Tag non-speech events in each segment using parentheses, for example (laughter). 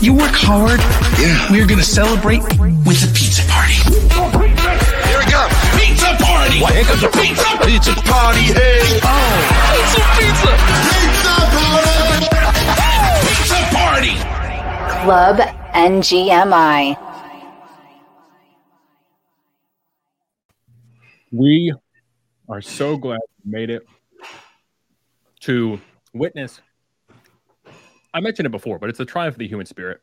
You work hard. Yeah. We're gonna celebrate with a pizza party. Here we go. Pizza party. What? Here pizza. Pizza party. Hey. Oh, pizza, pizza. Pizza party. Club NGMI. We are so glad we made it to witness. I mentioned it before, but it's the triumph of the human spirit.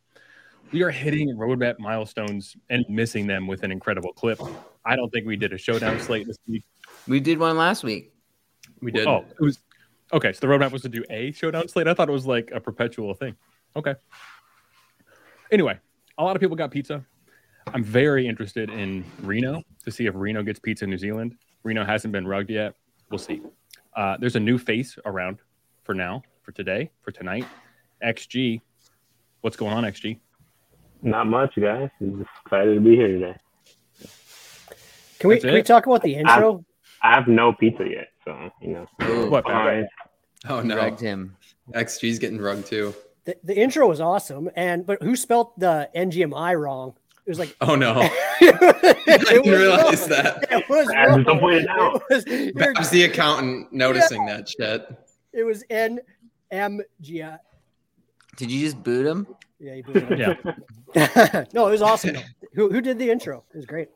We are hitting roadmap milestones and missing them with an incredible clip. I don't think we did a showdown slate this week. We did one last week. We did. Oh, it was okay. So the roadmap was to do a showdown slate. I thought it was like a perpetual thing. Okay. Anyway, a lot of people got pizza. I'm very interested in Reno to see if Reno gets pizza in New Zealand. Reno hasn't been rugged yet. We'll see. Uh, there's a new face around for now, for today, for tonight. XG. What's going on, XG? Not much, guys. I'm just excited to be here today. Can we can we talk about the intro? I have no pizza yet, so you know. Ooh, What? Fine. Oh no. drugged him. XG's getting rugged too. The, the intro was awesome, and but who spelled the NGMI wrong? It was like Oh no. (laughs) (laughs) it I didn't realize wrong. that. It was Brad, wrong. don't point it out. It was, you're- Babs the accountant noticing that shit. it was N M G I. Did you just boot him? Yeah, you believe it. Yeah. (laughs) no, it was awesome. Though. Who who did the intro? It was great.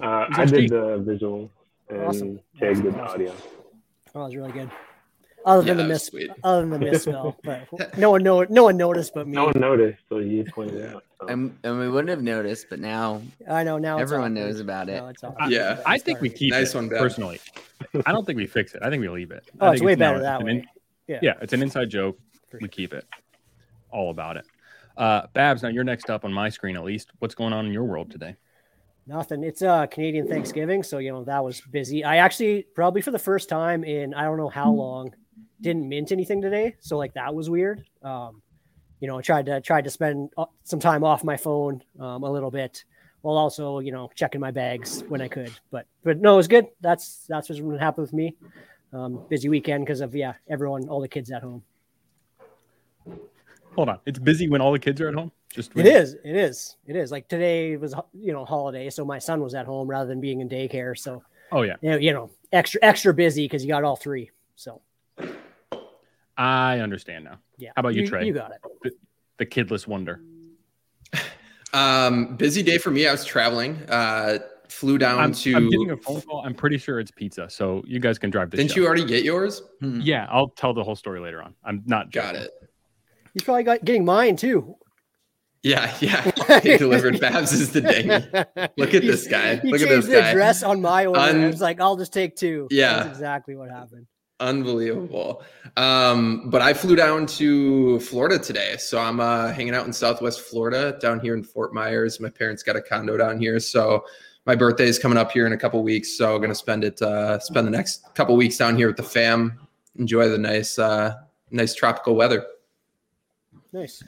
Uh, It's I did the visual and Awesome. Jake did the audio. Oh, it was really good. Other than Yeah, the that was miss, sweet. other than the misspell, (laughs) but no one know, no one noticed but me. No one noticed, so you pointed it out. So. And, and we wouldn't have noticed, but now I know now. it's everyone awkward. knows about it. No, it's. Yeah. I think we Sorry. keep Nice it, one, Bab. personally. I don't think we fix it. I think we leave it. (laughs) Oh, I it's way now- better it's that an way. in- Yeah. yeah, it's an inside joke. For We keep it. All about it. Uh, Babs, now you're next up on my screen at least. What's going on in your world today? Nothing. It's uh Canadian Thanksgiving, so you know that was busy. I actually probably for the first time in I don't know how long didn't mint anything today, so like that was weird. Um, you know, I tried to tried to spend uh, some time off my phone um, a little bit while also you know checking my bags when I could. But but no, it was good. That's that's what's going to happen with me. Um, busy weekend because of yeah everyone, all the kids at home. Hold on. It's busy when all the kids are at home. Just It is. It is. It is. Like today was you know holiday, so my son was at home rather than being in daycare. So Oh yeah. you know, you know extra extra busy because you got all three. So I understand now. yeah. How about you, Trey? You got it. The kidless wonder. (laughs) Um, busy day for me. I was traveling. Uh, flew down I'm, to. I'm getting a phone call. I'm pretty sure it's pizza. So you guys can drive this. Didn't show. you already get yours? Hmm. Yeah, I'll tell the whole story later on. I'm not Got it. You probably got getting mine too. Yeah, yeah. (laughs) He delivered Babs is the day. Look at this guy. You Look at changed this the guy. address on my order. Un- I was like, I'll just take two. Yeah. That's exactly what happened. Unbelievable. Um, but I flew down to Florida today. So I'm uh, hanging out in Southwest Florida down here in Fort Myers. My parents got a condo down here. So my birthday is coming up here in a couple weeks. So I'm going to spend it, uh, spend the next couple weeks down here with the fam. Enjoy the nice, uh, nice tropical weather. Nice.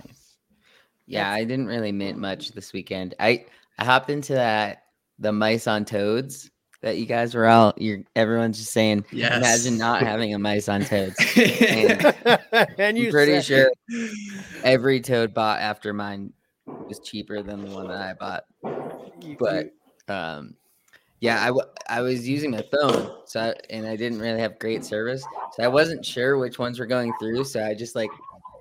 Yeah, I didn't really mint much this weekend. I I hopped into that the mice on toads that you guys were all you're everyone's just saying Yes. imagine not having a mice on toads. yeah. (laughs) and (laughs) you I'm pretty said- sure every toad bought after mine was cheaper than the one that I bought. But um yeah, I, w- I was using my phone, so I, and I didn't really have great service, so I wasn't sure which ones were going through. So I just like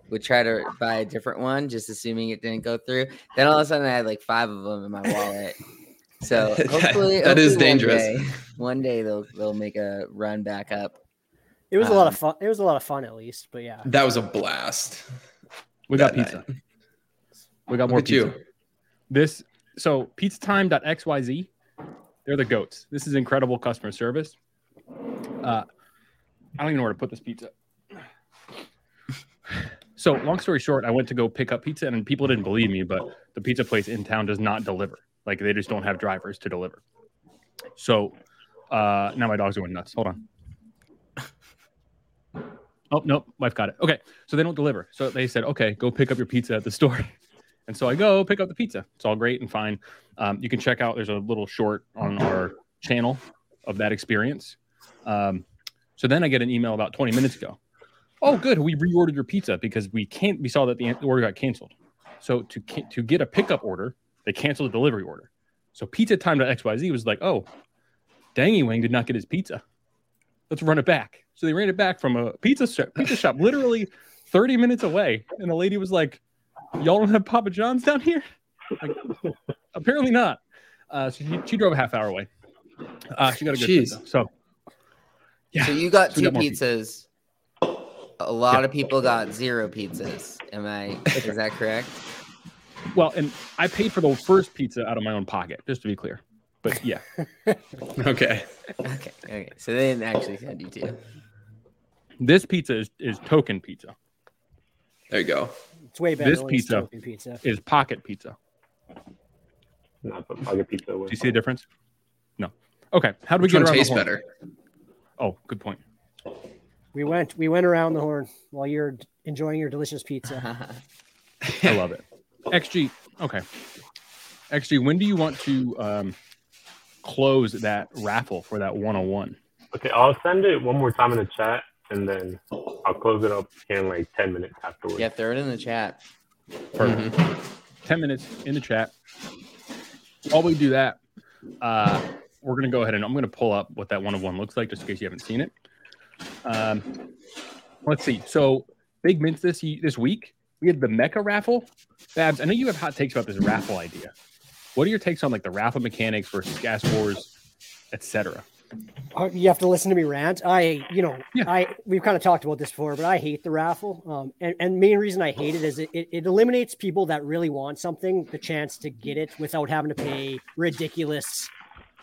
would try to buy a different one, just assuming it didn't go through. Then all of a sudden, I had like five of them in my wallet. (laughs) So That- hopefully, that is hopefully dangerous. One day, one day they'll they'll make a run back up. it was a lot um, of fun. It was a lot of fun, at least. But yeah, That was a blast. We got that pizza. night. We got more Look at you. pizza. This so pizzatime.xyz, they're the goats. This is incredible customer service. Uh, I don't even know where to put this pizza. So, long story short, I went to go pick up pizza, and people didn't believe me, but the pizza place in town does not deliver. Like they just don't have drivers to deliver. So uh, now my dog's are going nuts. Hold on. (laughs) Oh nope, wife got it. Okay, so they don't deliver. So they said, okay, go pick up your pizza at the store. (laughs) And so I go pick up the pizza. It's all great and fine. Um, you can check out. There's a little short on our channel of that experience. Um, so then I get an email about 20 minutes ago. Oh, good. We reordered your pizza because we can't. We saw that the order got canceled. So to to get a pickup order, they canceled the delivery order. So pizza time XYZ was like, oh, Dangy Wang did not get his pizza. Let's run it back. So they ran it back from a pizza shop, pizza shop literally 30 minutes away. And the lady was like, Y'all don't have Papa John's down here? Like, apparently not. Uh, so she, she drove a half hour away. Uh, she got a good Jeez. pizza. So yeah. So you got So two got more pizzas. A lot Yeah. of people got zero pizzas. Am I? Is that correct? Well, and I paid for the first pizza out of my own pocket, just to be clear. But (laughs) yeah, Okay. Okay. Okay. So they didn't actually send you two. this pizza is, is token pizza, There you go. It's way better. This pizza- pizza. is pocket pizza. Not the pocket pizza. Do with you see the difference? No. Okay. How do we Which get one around the tastes horn? better? Oh, good point. We went we went around the horn while you're enjoying your delicious pizza. (laughs) I love it. XG. Okay. XG, when do you want to um, close that raffle for that 101? Okay, I'll send it one more time in the chat, and then I'll close it up in like ten minutes afterwards. Yeah, throw it in the chat. Perfect. 10 minutes in the chat. While we do that, uh, we're going to go ahead and I'm going to pull up what that one of one looks like just in case you haven't seen it. Um, let's see. So, big mints this this week. We had the Meka raffle. Babs, I know you have hot takes about this raffle idea. What are your takes on like the raffle mechanics versus gas wars, etc.? Uh, you have to listen to me rant. I, you know, Yeah. I we've kind of talked about this before, but I hate the raffle. Um, and and main reason I hate it is it, it, it eliminates people that really want something the chance to get it without having to pay ridiculous,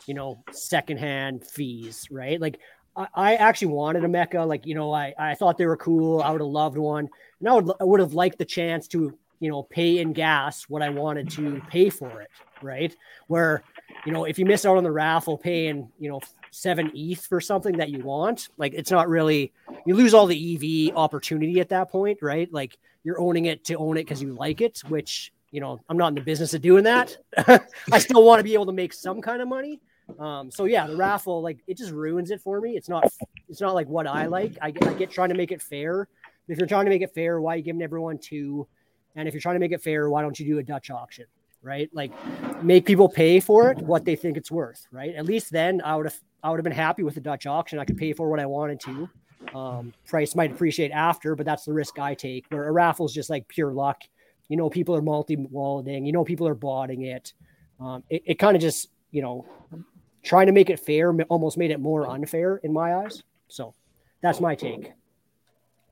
you know, secondhand fees, right? Like I, actually wanted a Meka. Like you know, I I thought they were cool. I would have loved one, and I would I would have liked the chance to you know pay in gas what I wanted to pay for it, right? Where you know if you miss out on the raffle, paying you know seven ETH for something that you want, like it's not really you lose all the EV opportunity at that point, right? Like you're owning it to own it because you like it, which you know I'm not in the business of doing that. (laughs) I still want to be able to make some kind of money. Um, so yeah, the raffle like it just ruins it for me. It's not it's not like what I like. I get, I get trying to make it fair. If you're trying to make it fair, why are you giving everyone two? And if you're trying to make it fair, why don't you do a Dutch auction? Right? Like make people pay for it what they think it's worth, right? At least then I would have I would have been happy with the Dutch auction. I could pay for what I wanted to. Um, price might appreciate after, but that's the risk I take. Where a raffle is just like pure luck. You know, people are multi-walleting. You know, people are botting it. Um, it, it kind of just, you know, trying to make it fair almost made it more unfair in my eyes. So that's my take.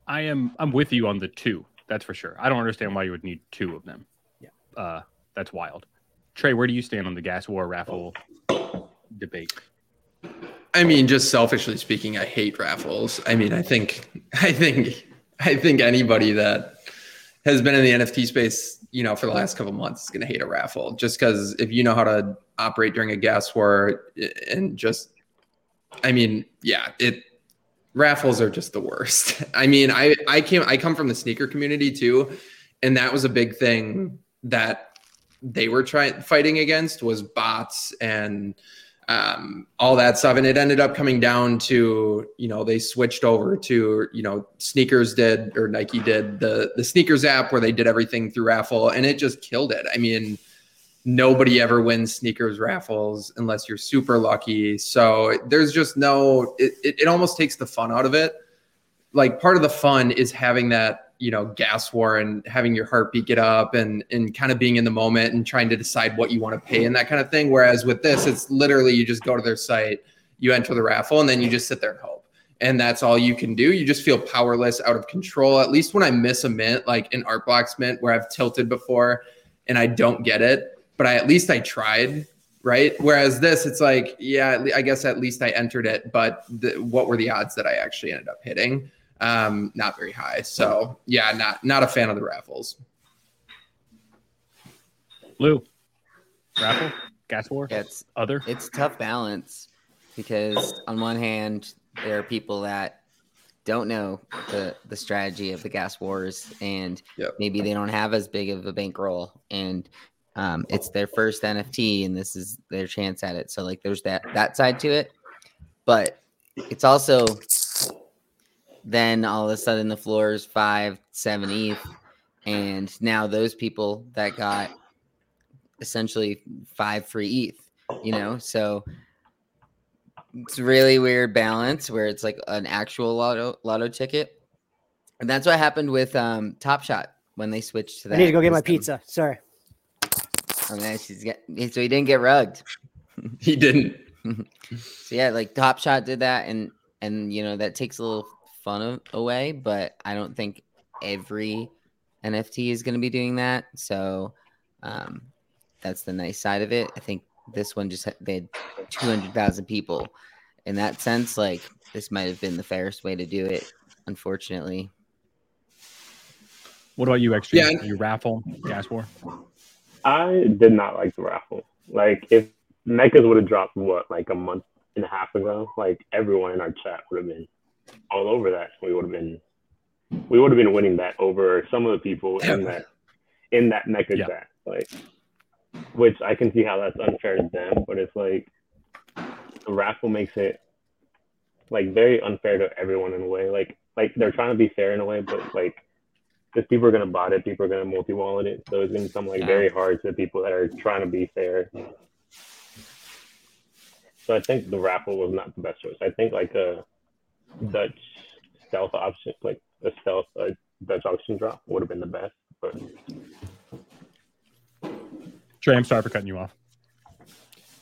I am I'm with you on the two. That's for sure. I don't understand why you would need two of them. Yeah. Uh, that's wild. Trey, where do you stand on the gas war raffle debate? I mean, just selfishly speaking, I hate raffles. I mean, I think, (laughs) I think, I think anybody that has been in the NFT space, you know, for the last couple months is going to hate a raffle. Just because if you know how to operate during a gas war, and just, I mean, yeah, it raffles are just the worst. (laughs) I mean, I I came I come from the sneaker community too, and that was a big thing that they were trying fighting against was bots and um, all that stuff. And it ended up coming down to, you know, they switched over to, you know, sneakers did or Nike did the the sneakers app where they did everything through raffle and it just killed it. I mean, nobody ever wins sneakers raffles unless you're super lucky. So there's just no it, it, it almost takes the fun out of it. Like part of the fun is having that you know gas war and having your heartbeat get up and and kind of being in the moment and trying to decide what you want to pay and that kind of thing whereas with this it's literally you just go to their site you enter the raffle and then you just sit there and hope and that's all you can do you just feel powerless out of control at least when i miss a mint like an art blocks mint where i've tilted before and i don't get it but i at least i tried right whereas this it's like yeah i guess at least i entered it but the, what were the odds that i actually ended up hitting um, not very high. So yeah, not not a fan of the raffles. Lou, raffle, gas war, it's other. it's tough balance because on one hand there are people that don't know the the strategy of the gas wars and Yep. maybe they don't have as big of a bankroll and um, it's their first nft and this is their chance at it so like there's that that side to it but it's also then all of a sudden the floor is five seven ETH and now those people that got essentially five free ETH, you know, so it's really weird balance where it's like an actual lotto lotto ticket, and that's what happened with um Top Shot when they switched to that. I need to go get my pizza. Sorry. Oh, nice. He's get, so he didn't get rugged. (laughs) He didn't. (laughs) So yeah, like Top Shot did that, and and you know that takes a little fun a- away. But I don't think every NFT is going to be doing that. So um, that's the nice side of it. I think this one just had, they had two hundred thousand people. In that sense, like this might have been the fairest way to do it. Unfortunately, What about you, XG? Yeah, and- You raffle, gas war? I did not like the raffle. Like if Mekas would have dropped what like a month and a half ago, like everyone in our chat would have been all over that. We would have been we would have been winning that over some of the people in that in that Meka Yeah. chat. Like which I can see how that's unfair to them, but it's like the raffle makes it like very unfair to everyone in a way. Like like they're trying to be fair in a way, but like because people are gonna bot it, people are gonna multi wallet it, so it's gonna become like Yeah. very hard to the people that are trying to be fair. So I think the raffle was not the best choice. I think like a Dutch stealth option, like a stealth uh, Dutch auction drop, would have been the best. But Trey, I'm sorry for cutting you off.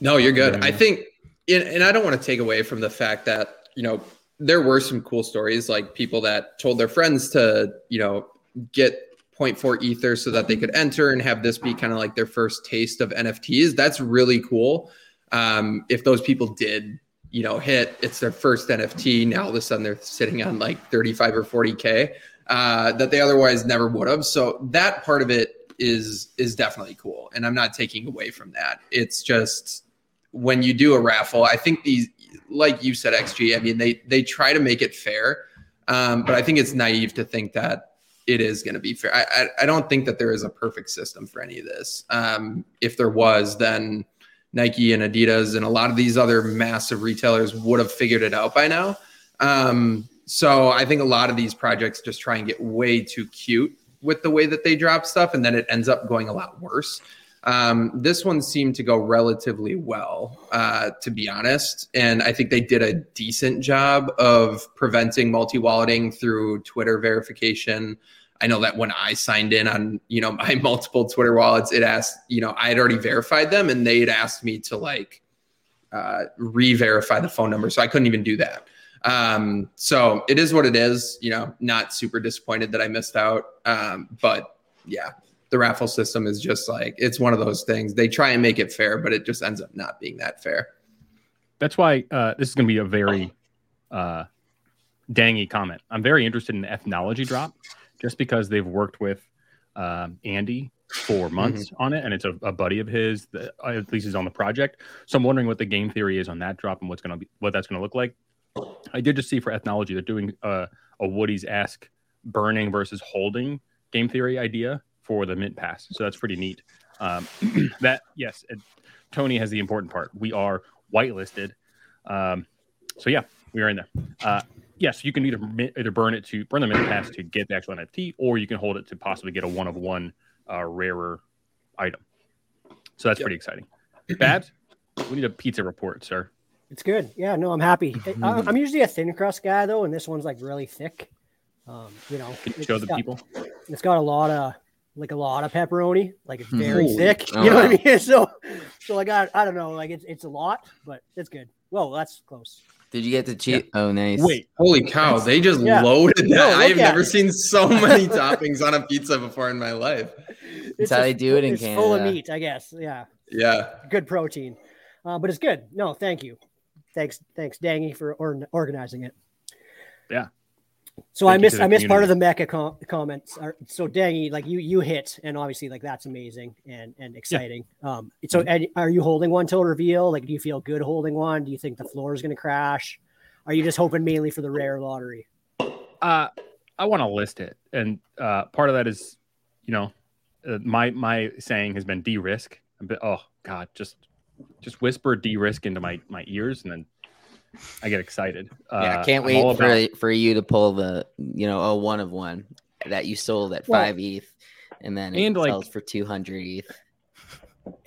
No, you're good. Yeah. I think, and, and I don't want to take away from the fact that, you know, there were some cool stories like people that told their friends to, you know, get 0.4 ether so that they could enter and have this be kind of like their first taste of NFTs. That's really cool. Um, if those people did, you know, hit, it's their first NFT. Now all of a sudden they're sitting on like 35 or 40K uh, that they otherwise never would have. So that part of it is is definitely cool. And I'm not taking away from that. It's just when you do a raffle, I think these, like you said, XG. I mean, they they try to make it fair, um, but I think it's naive to think that it is going to be fair. I, I I don't think that there is a perfect system for any of this. Um, if there was, then Nike and Adidas and a lot of these other massive retailers would have figured it out by now. Um, so I think a lot of these projects just try and get way too cute with the way that they drop stuff, and then it ends up going a lot worse. Um, this one seemed to go relatively well, uh, to be honest. And I think they did a decent job of preventing multi-walleting through Twitter verification. I know that when I signed in on, you know, (laughs) my multiple Twitter wallets, it asked, you know, I had already verified them and they had asked me to like uh, re-verify the phone number. So I couldn't even do that. Um, so it is what it is, you know, not super disappointed that I missed out. Um, but yeah, the raffle system is just like it's one of those things. They try and make it fair, but it just ends up not being that fair. That's why uh, this is going to be a very uh, dangy comment. I'm very interested in the ethnology drop, just because they've worked with um, Andy for months on it, and it's a, a buddy of his that uh, at least is on the project. So I'm wondering what the game theory is on that drop and what's going to be what that's going to look like. I did just see for ethnology they're doing uh, a Woody's esque burning versus holding game theory idea for the mint pass, so that's pretty neat. Um, (clears throat) that yes, it, Tony has the important part. We are whitelisted. Um, so yeah, we are in there. Uh, yes, you can either either burn it to burn the mint pass to get the actual NFT, or you can hold it to possibly get a one of one uh, rarer item. So that's Yep. pretty exciting. Babs, we need a pizza report, sir. It's good. Yeah, no, I'm happy. (laughs) I, I'm usually a thin crust guy though, and this one's like really thick. Um, you know, Can you show the got- people? It's got a lot of like a lot of pepperoni. Like it's very Holy thick. cow. (laughs) You know what I mean? (laughs) So, so like I, I don't know. Like it's it's a lot, but it's good. Whoa, that's close. Did you get the cheat? Oh, nice. Wait, Holy cow, they just Yeah. loaded that. No, I have never it. seen so (laughs) many toppings on a pizza before in my life. It's how they do it in it's full of meat, I guess. Yeah, Yeah. good protein, uh, but it's good. No, thank you. Thanks, thanks, Dangy, for or- organizing it. Yeah. So Thank I missed I missed part of the Meka com- comments. So Dangy, like you you hit, and obviously like that's amazing and and exciting. Um, so Mm-hmm. are you holding one till reveal? Like, do you feel good holding one? Do you think the floor is going to crash? Are you just hoping mainly for the rare lottery? uh, I want to list it, and uh, part of that is, you know, uh, my my saying has been de-risk. Oh God, just just whisper de-risk into my my ears, and then I get excited. Uh, Yeah, I can't wait for about- for you to pull the you know a one of one. that you sold at Well, five ETH, and then it and, like- sells for two hundred ETH.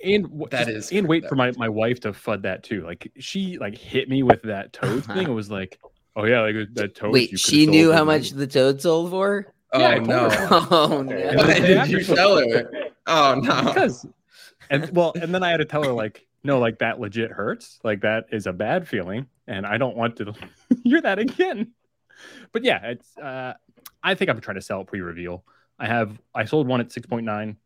and w- That just- is and wait for my, my wife to fud that too. Like she like hit me with that toad thing. It was like, oh yeah, like that toad. Wait, could've she knew how me." much the toad sold for? Oh Yeah, no! (laughs) Oh no! Why (laughs) did you tell her? Oh no! because and well, and then I had to tell her like, no, like that legit hurts. Like that is a bad feeling, and I don't want to (laughs) hear that again. But yeah, it's. uh I think I'm trying to sell it pre-reveal. I have I sold one at six point nine.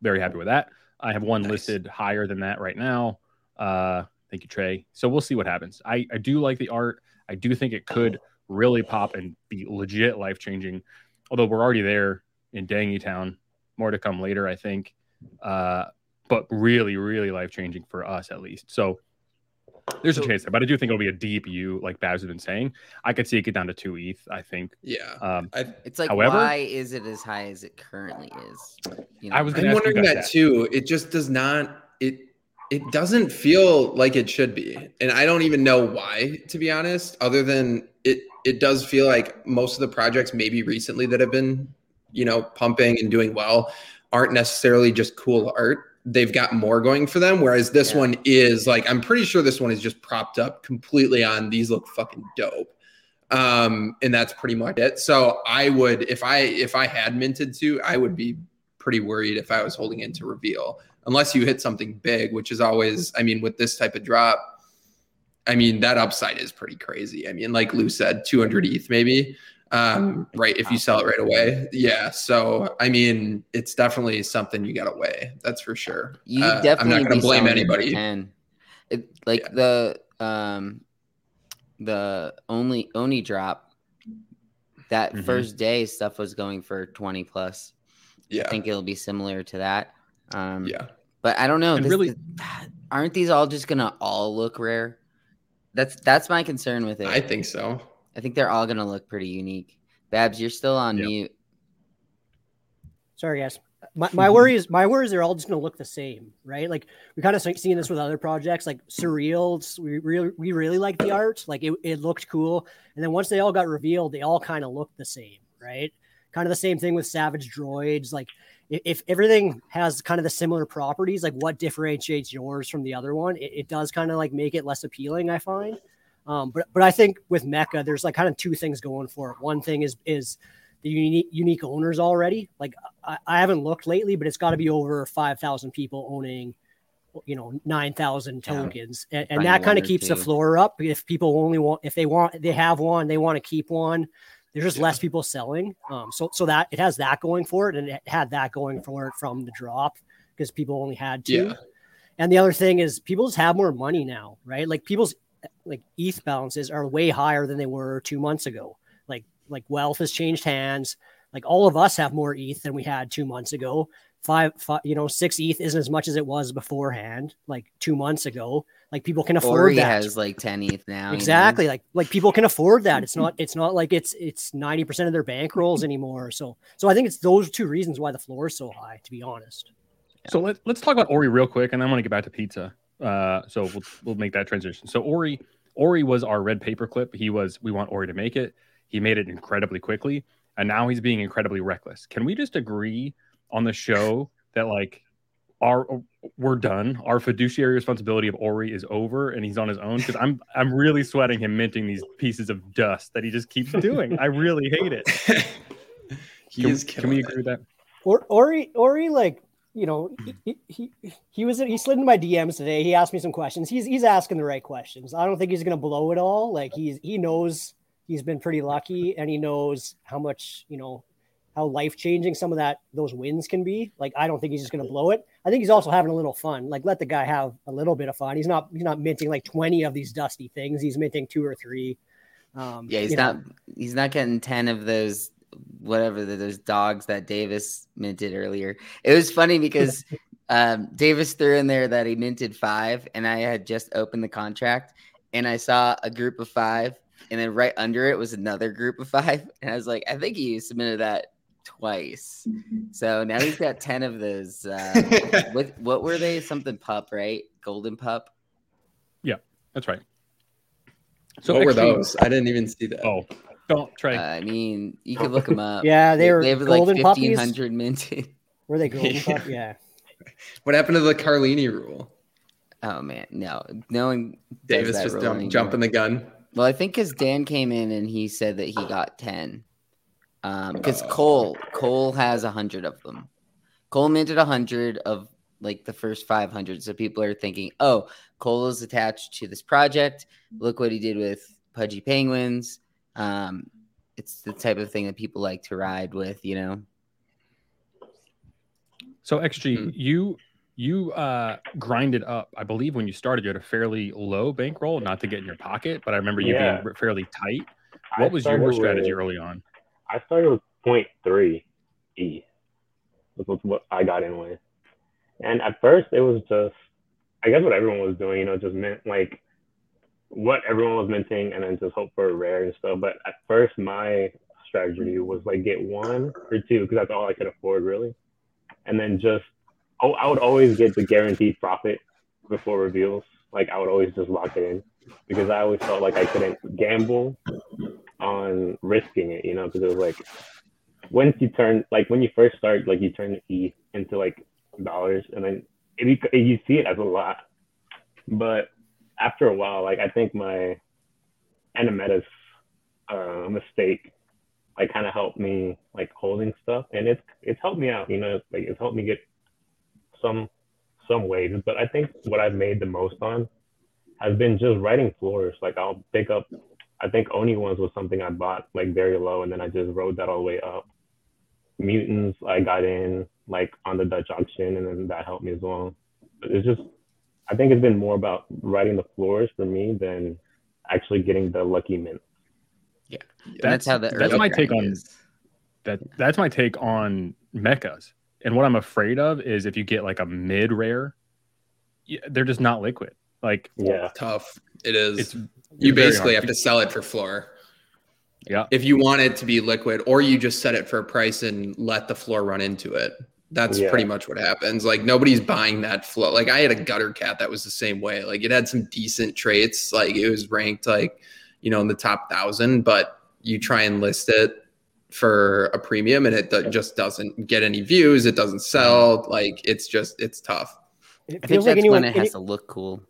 Very happy with that. I have one Nice. listed higher than that right now. Uh Thank you, Trey. So we'll see what happens. I, I do like the art. I do think it could really pop and be legit life changing. Although we're already there in Dangy Town. More to come later, I think. Uh, but really, really life changing for us at least. So there's a chance there, but I do think it'll be a deep U, like Babs has been saying. I could see it get down to two ETH. I think. Yeah, Um, I, It's like, However- why is it as high as it currently is? You I was I'm gonna you wondering guys that that. too. It just does not. It it doesn't feel like it should be, and I don't even know why, to be honest. Other than it, it does feel like most of the projects, maybe recently that have been, you know, pumping and doing well, aren't necessarily just cool art. They've got more going for them. Whereas this Yeah. one is like, I'm pretty sure this one is just propped up completely on these look fucking dope. Um, and that's pretty much it. So I would, if I if I had minted to, I would be pretty worried if I was holding into reveal, unless you hit something big, which is always, I mean, with this type of drop, I mean, that upside is pretty crazy. I mean, like Lou said, 200 ETH maybe, um, right? If you sell it right away. Yeah. So, I mean, it's definitely something you got to weigh. That's for sure. You Uh, definitely I'm not gonna blame selling it for anybody. 10. It, like Yeah. the um the only Oni drop that Mhm. first day stuff was going for 20 plus. Yeah. I think it'll be similar to that. Um Yeah. but I don't know. This, really- aren't these all just gonna all look rare? That's that's my concern with it. I think so. I think they're all gonna look pretty unique. Babs, you're still on Yep. mute. Sorry, guys. My, my hmm. worry is my worry is they're all just going to look the same, right? Like we kind of seen this with other projects, like Surreal. We really we really like the art, like it, it looked cool, and then once they all got revealed, they all kind of looked the same, right? Kind of the same thing with Savage Droids. Like if, if everything has kind of the similar properties, like what differentiates yours from the other one, it, it does kind of like make it less appealing. I find. Um, but but I think with Meka, there's like kind of two things going for it. One thing is is the unique unique owners already. Like I, I haven't looked lately, but it's got to be over five thousand people owning, you know, nine thousand Yeah. tokens, and, and that kind of keeps the floor up. If people only want, if they want, they have one, they want to keep one. There's just Yeah. less people selling, um, so so that it has that going for it, and it had that going for it from the drop because people only had two. Yeah. And the other thing is people just have more money now, right? Like people's like ETH balances are way higher than they were two months ago. Like like wealth has changed hands. Like all of us have more ETH than we had two months ago. Five, five you know, six ETH isn't as much as it was beforehand, like two months ago. Like people can afford that. Ori that. has like 10 ETH now. you know? exactly. Like like people can afford that. It's not it's not like it's it's 90% of their bankrolls anymore. So so I think it's those two reasons why the floor is so high, to be honest. So let, let's talk about Ori real quick, and then I want to get back to pizza. Uh, so we'll, we'll make that transition. So Ori, Ori was our red paperclip. He was. We want Ori to make it. He made it incredibly quickly, and now he's being incredibly reckless. Can we just agree on the show that like our we're done? Our fiduciary responsibility of Ori is over, and he's on his own. Because I'm I'm really sweating him minting these pieces of dust that he just keeps doing. I really hate it. (laughs) he Can, is can we killing agree with that? Or Ori, Ori, like you know, he, he he was he slid into my DMs today. He asked me some questions. He's he's asking the right questions. I don't think he's gonna blow it all. Like he's he knows he's been pretty lucky, and he knows how much you know how life changing some of that those wins can be. Like I don't think he's just gonna blow it. I think he's also having a little fun. Like let the guy have a little bit of fun. He's not he's not minting like twenty of these dusty things. He's minting two or three. Um, Yeah, he's you know. not he's not getting 10 of those whatever the, those dogs that Davis minted earlier. It was funny because (laughs) um, Davis threw in there that he minted 5 and I had just opened the contract and I saw a group of 5 and then right under it was another group of 5 (laughs) and I was like I think he submitted that twice. So now he's got 10 of those uh (laughs) what what were they? Something pup, right? Golden pup. Yeah, that's right. So what were those? I didn't even see that. Oh, Don't try. I mean, you could look them up. (laughs) Yeah, they were they have like golden puppies. fifteen hundred minted. (laughs) Were they golden (laughs) Yeah. pup? Yeah. What happened to the Carlini rule? Oh man, no, no one. Davis just rule jump, jumping the gun. Well, I think because Dan came in and he said that he got ten. Um, because Oh. Cole Cole has a hundred of them. Cole minted a hundred of like the first five hundred. So people are thinking, oh, Cole is attached to this project. Look what he did with Pudgy Penguins. Um, it's the type of thing that people like to ride with, you know. So XG, Hmm. you you uh grinded up. I believe when you started, you had a fairly low bankroll, not to get in your pocket, but I remember you Yeah. being fairly tight. I What was your strategy with- early on? I started with 0.3 E. This was what I got in with. And at first, it was just, I guess what everyone was doing, you know, just meant like what everyone was minting and then just hope for a rare and stuff. But at first, my strategy mm-hmm. was like get one or two because that's all I could afford really. And then just, oh, I would always get the guaranteed profit before reveals. Like I would always just lock it in because I always felt like I couldn't gamble on risking it, you know, because it was like once you turn like when you first start, like you turn the E into like dollars, and then it, you see it as a lot, but after a while, like I think my Animeta's uh, mistake like kind of helped me like holding stuff, and it's it's helped me out, you know, like it's helped me get some some waves. But I think what I've made the most on has been just writing floors. Like I'll pick up I think Oni ones was something I bought like very low, and then I just rode that all the way up. Mutants, I got in like on the Dutch auction, and then that helped me as well. But it's just, I think it's been more about riding the floors for me than actually getting the lucky mint. Yeah, that's, how the that's my take on is. that. That's my take on Mekas. And what I'm afraid of is if you get like a mid rare, they're just not liquid. Like Yeah, Tough. It is. it's you very basically hard have to sell it for floor. Yeah. If you want it to be liquid, or you just set it for a price and let the floor run into it. That's Yeah. pretty much what happens. Like nobody's buying that flow. Like I had a gutter cat that was the same way. Like it had some decent traits. Like it was ranked like, you know, in the top thousand, but you try and list it for a premium and it do- just doesn't get any views. It doesn't sell. Like it's just it's tough. It I think feels like that's anyone. when it any- has to look cool.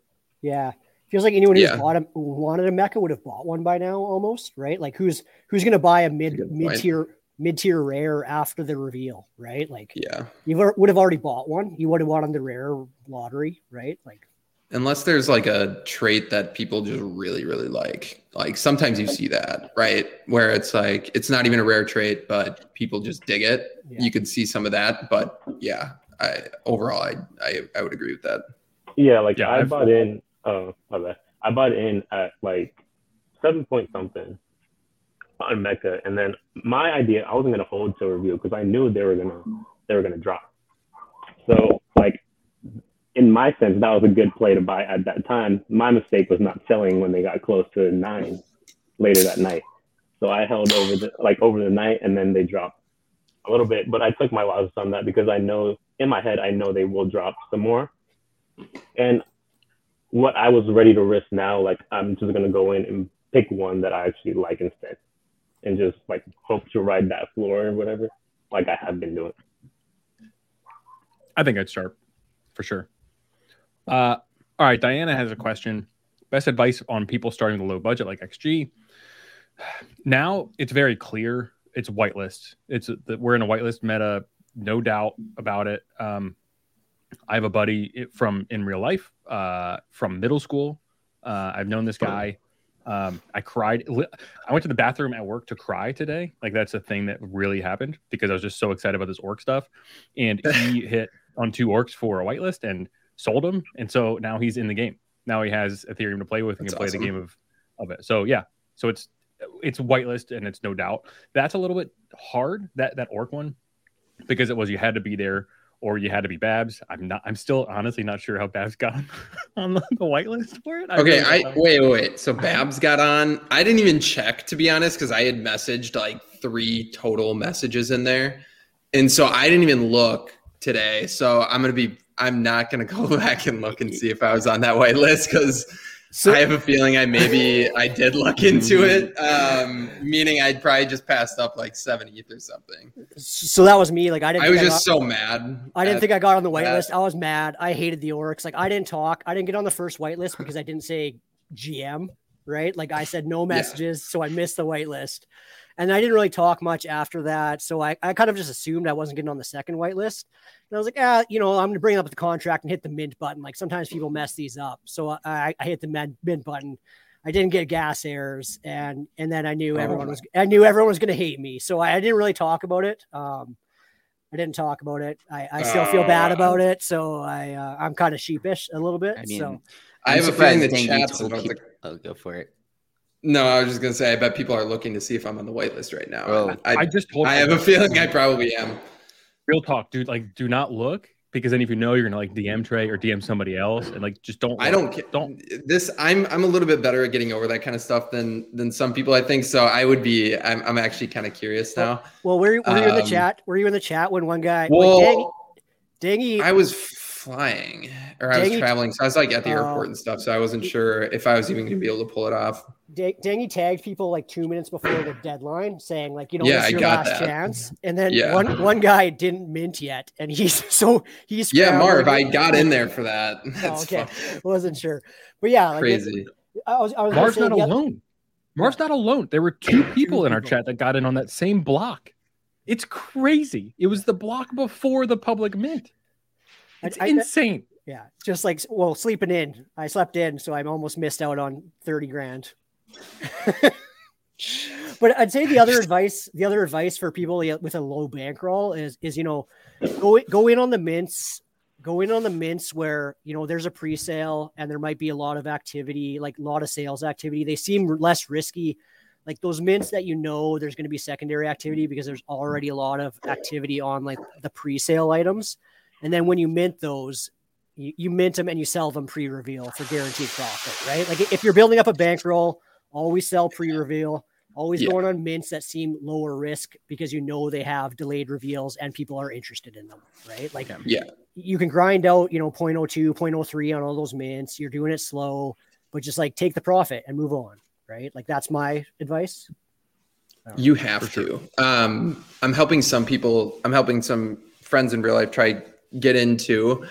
yeah, feels like anyone who's Yeah. bought a who wanted a Meka would have bought one by now, almost right. Like who's who's going to buy a mid mid tier mid tier rare after the reveal, right? Like Yeah. you would have already bought one. You would have bought on the rare lottery, right? Like unless there's like a trait that people just really really like like sometimes you see that right where it's like it's not even a rare trait but people just dig it Yeah. you could see some of that but yeah i overall i i, I would agree with that yeah. Like Yeah, I I've- bought in. Oh, my bad. I bought in at like seven point something on Meka, and then my idea I wasn't gonna hold to review because I knew they were gonna they were gonna drop. So like in my sense, that was a good play to buy at that time. My mistake was not selling when they got close to nine later that night. So I held over the like over the night, and then they dropped a little bit. But I took my losses on that because I know in my head I know they will drop some more. And what I was ready to risk now, like I'm just gonna go in and pick one that I actually like instead, and just like hope to ride that floor or whatever, like I have been doing. I think I'd sharp for sure. Uh, all right, Diana has a question. Best advice on people starting with a low budget like XG. Now it's very clear. It's whitelist. It's that we're in a whitelist meta, no doubt about it. Um, I have a buddy from in real life, uh, from middle school. Uh, I've known this guy. Um, I cried. I went to the bathroom at work to cry today. Like that's a thing that really happened because I was just so excited about this orc stuff. And (laughs) he hit on two orcs for a whitelist and sold them. And so now he's in the game. Now he has Ethereum to play with and That's can play awesome. the game of, of it. So yeah. So it's it's whitelist and it's no doubt. That's a little bit hard, that that orc one, because it was you had to be there or you had to be Babs. I'm not I'm still honestly not sure how Babs got on, (laughs) the, the whitelist for it. I okay i know. wait wait wait so babs got on i didn't even check to be honest because i had messaged like three total messages in there and so i didn't even look today so i'm gonna be i'm not gonna (laughs) go back and look and see if i was on that white list because So I have a feeling I maybe (laughs) I did look into it, um, meaning I'd probably just passed up like seven ETH or something. so that was me. Like I didn't. I was think just got- so mad. I didn't think I got on the white list. I was mad. I hated the orcs. Like I didn't talk. I didn't get on the first white list because I didn't say GM. Right. Like I said no messages, so I missed the white list. And I didn't really talk much after that. So I, I kind of just assumed I wasn't getting on the second whitelist. And I was like, ah, you know, I'm going to bring up the contract and hit the mint button. Like sometimes people mess these up. So I, I hit the mint, mint button. I didn't get gas errors. And, and then I knew Oh. everyone was, I knew everyone was going to hate me. So I, I didn't really talk about it. Um, I didn't talk about it. I, I still feel bad Uh. about it. So I, uh, I'm kind of sheepish a little bit. I mean, so I have a feeling surprised the Dangy chat's told about to people- Oh, go for it. No, I was just gonna say I bet people are looking to see if I'm on the whitelist right now. Oh. I, I just told I have a feeling I probably am. real talk, dude. Like, do not look because then if you know, you're gonna like DM Trey or DM somebody else, and like just don't. I don't ca- Don't. this I'm I'm a little bit better at getting over that kind of stuff than than some people I think so I would be I'm I'm actually kind of curious now. well, were, you- were you in the Um, chat? Were you in the chat when one guy, Well, like, Dangy, I was flying or I was Dang it. traveling so I was like at the Oh. airport and stuff so I wasn't sure if I was even going to be able to pull it off. Da- Dangy tagged people like two minutes before the deadline, saying like, you know, Yeah, this I is your got last that. chance. And then Yeah. one one guy didn't mint yet, and he's (laughs) so he's Yeah, Marv. I got in there for that. (laughs) Oh, okay, fucking wasn't sure, but yeah, like, it- crazy. I was, I was gonna Marv's say not the other- alone. Marv's not alone. There were two people in our people. chat that got in on that same block. It's crazy. It was the block before the public mint. I- It's I- insane. Yeah, just like well, sleeping in. I slept in, so I'm almost missed out on thirty grand. (laughs) but I'd say the other (laughs) advice, the other advice for people with a low bankroll is is you know, go go in on the mints, go in on the mints where you know there's a pre-sale and there might be a lot of activity, like a lot of sales activity. They seem less risky. Like those mints that you know there's going to be secondary activity because there's already a lot of activity on like the pre-sale items. And then when you mint those, you, you mint them and you sell them pre-reveal for guaranteed profit, right? Like if you're building up a bankroll, always sell pre-reveal. Always Yeah. going on mints that seem lower risk because you know they have delayed reveals and people are interested in them, right? Like Yeah. you can grind out, you know, 0.02, 0.03 on all those mints. You're doing it slow, but just like take the profit and move on, right? Like that's my advice. You have to. Um, I'm helping some people. I'm helping some friends in real life try get into,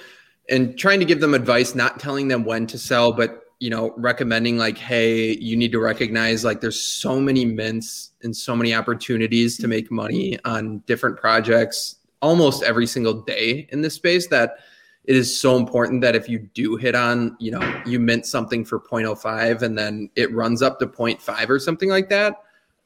and trying to give them advice, not telling them when to sell, but you know, recommending like, hey, you need to recognize like there's so many mints and so many opportunities to make money on different projects almost every single day in this space that it is so important that if you do hit on, you know, you mint something for 0.05 and then it runs up to 0.5 or something like that.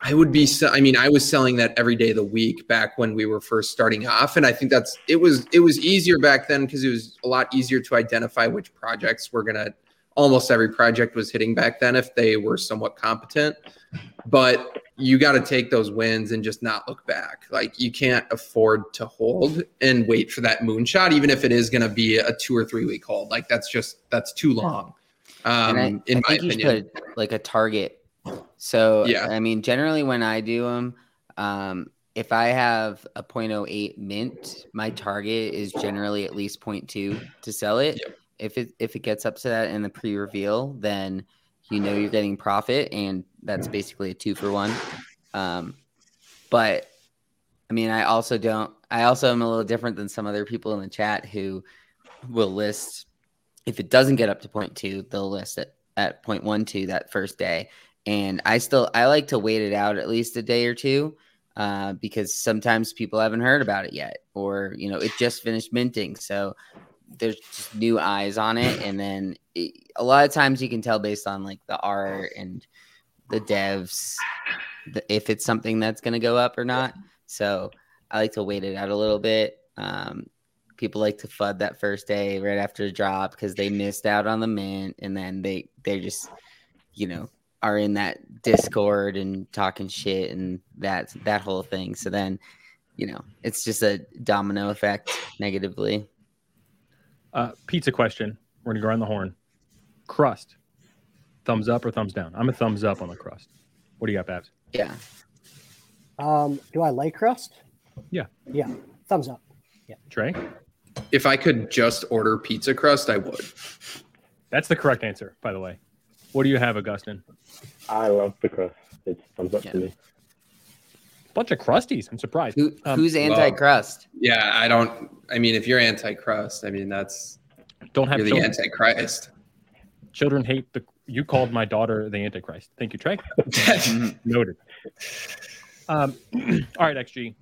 I would be, I mean, I was selling that every day of the week back when we were first starting off. And I think that's, it was, it was easier back then because it was a lot easier to identify which projects were going to, almost every project was hitting back then if they were somewhat competent. But you got to take those wins and just not look back. Like you can't afford to hold and wait for that moonshot, even if it is going to be a two or three week hold. Like that's just, that's too long. Um, I, in I my opinion. put like a target. So Yeah. I mean, generally when I do them, um, if I have a 0.08 mint, my target is generally at least 0.2 to sell it. Yep. If it if it gets up to that in the pre-reveal, then you know you're getting profit, and that's basically a two for one. Um, but I mean, I also don't. I also am a little different than some other people in the chat who will list if it doesn't get up to point 0.2, they'll list it at 0.12 that first day. And I still I like to wait it out at least a day or two uh, because sometimes people haven't heard about it yet, or you know it just finished minting, so there's just new eyes on it. And then it, a lot of times you can tell based on like the art and the devs the, if it's something that's going to go up or not. So I like to wait it out a little bit. Um, people like to fud that first day right after the drop because they missed out on the mint and then they they just you know are in that discord and talking shit and that that whole thing so then you know it's just a domino effect negatively Uh, pizza question. We're gonna go around the horn. Crust. Thumbs up or thumbs down? I'm a thumbs up on the crust. What do you got, Babs? yeah Um, do I like crust? Yeah. Yeah. Thumbs up. Yeah. Trey? if I could just order pizza crust, I would. That's the correct answer, by the way. What do you have, Augustine? I love the crust. It's thumbs up Yeah. to me. Bunch of crusties. I'm surprised. Who, Um, who's anti-crust? Yeah, I don't. I mean, if you're anti-crust, I mean that's don't have you're the children. antichrist. children hate the. You called my daughter the Antichrist. Thank you, Trey. (laughs) (laughs) Noted. Um, (clears throat) all right, XG.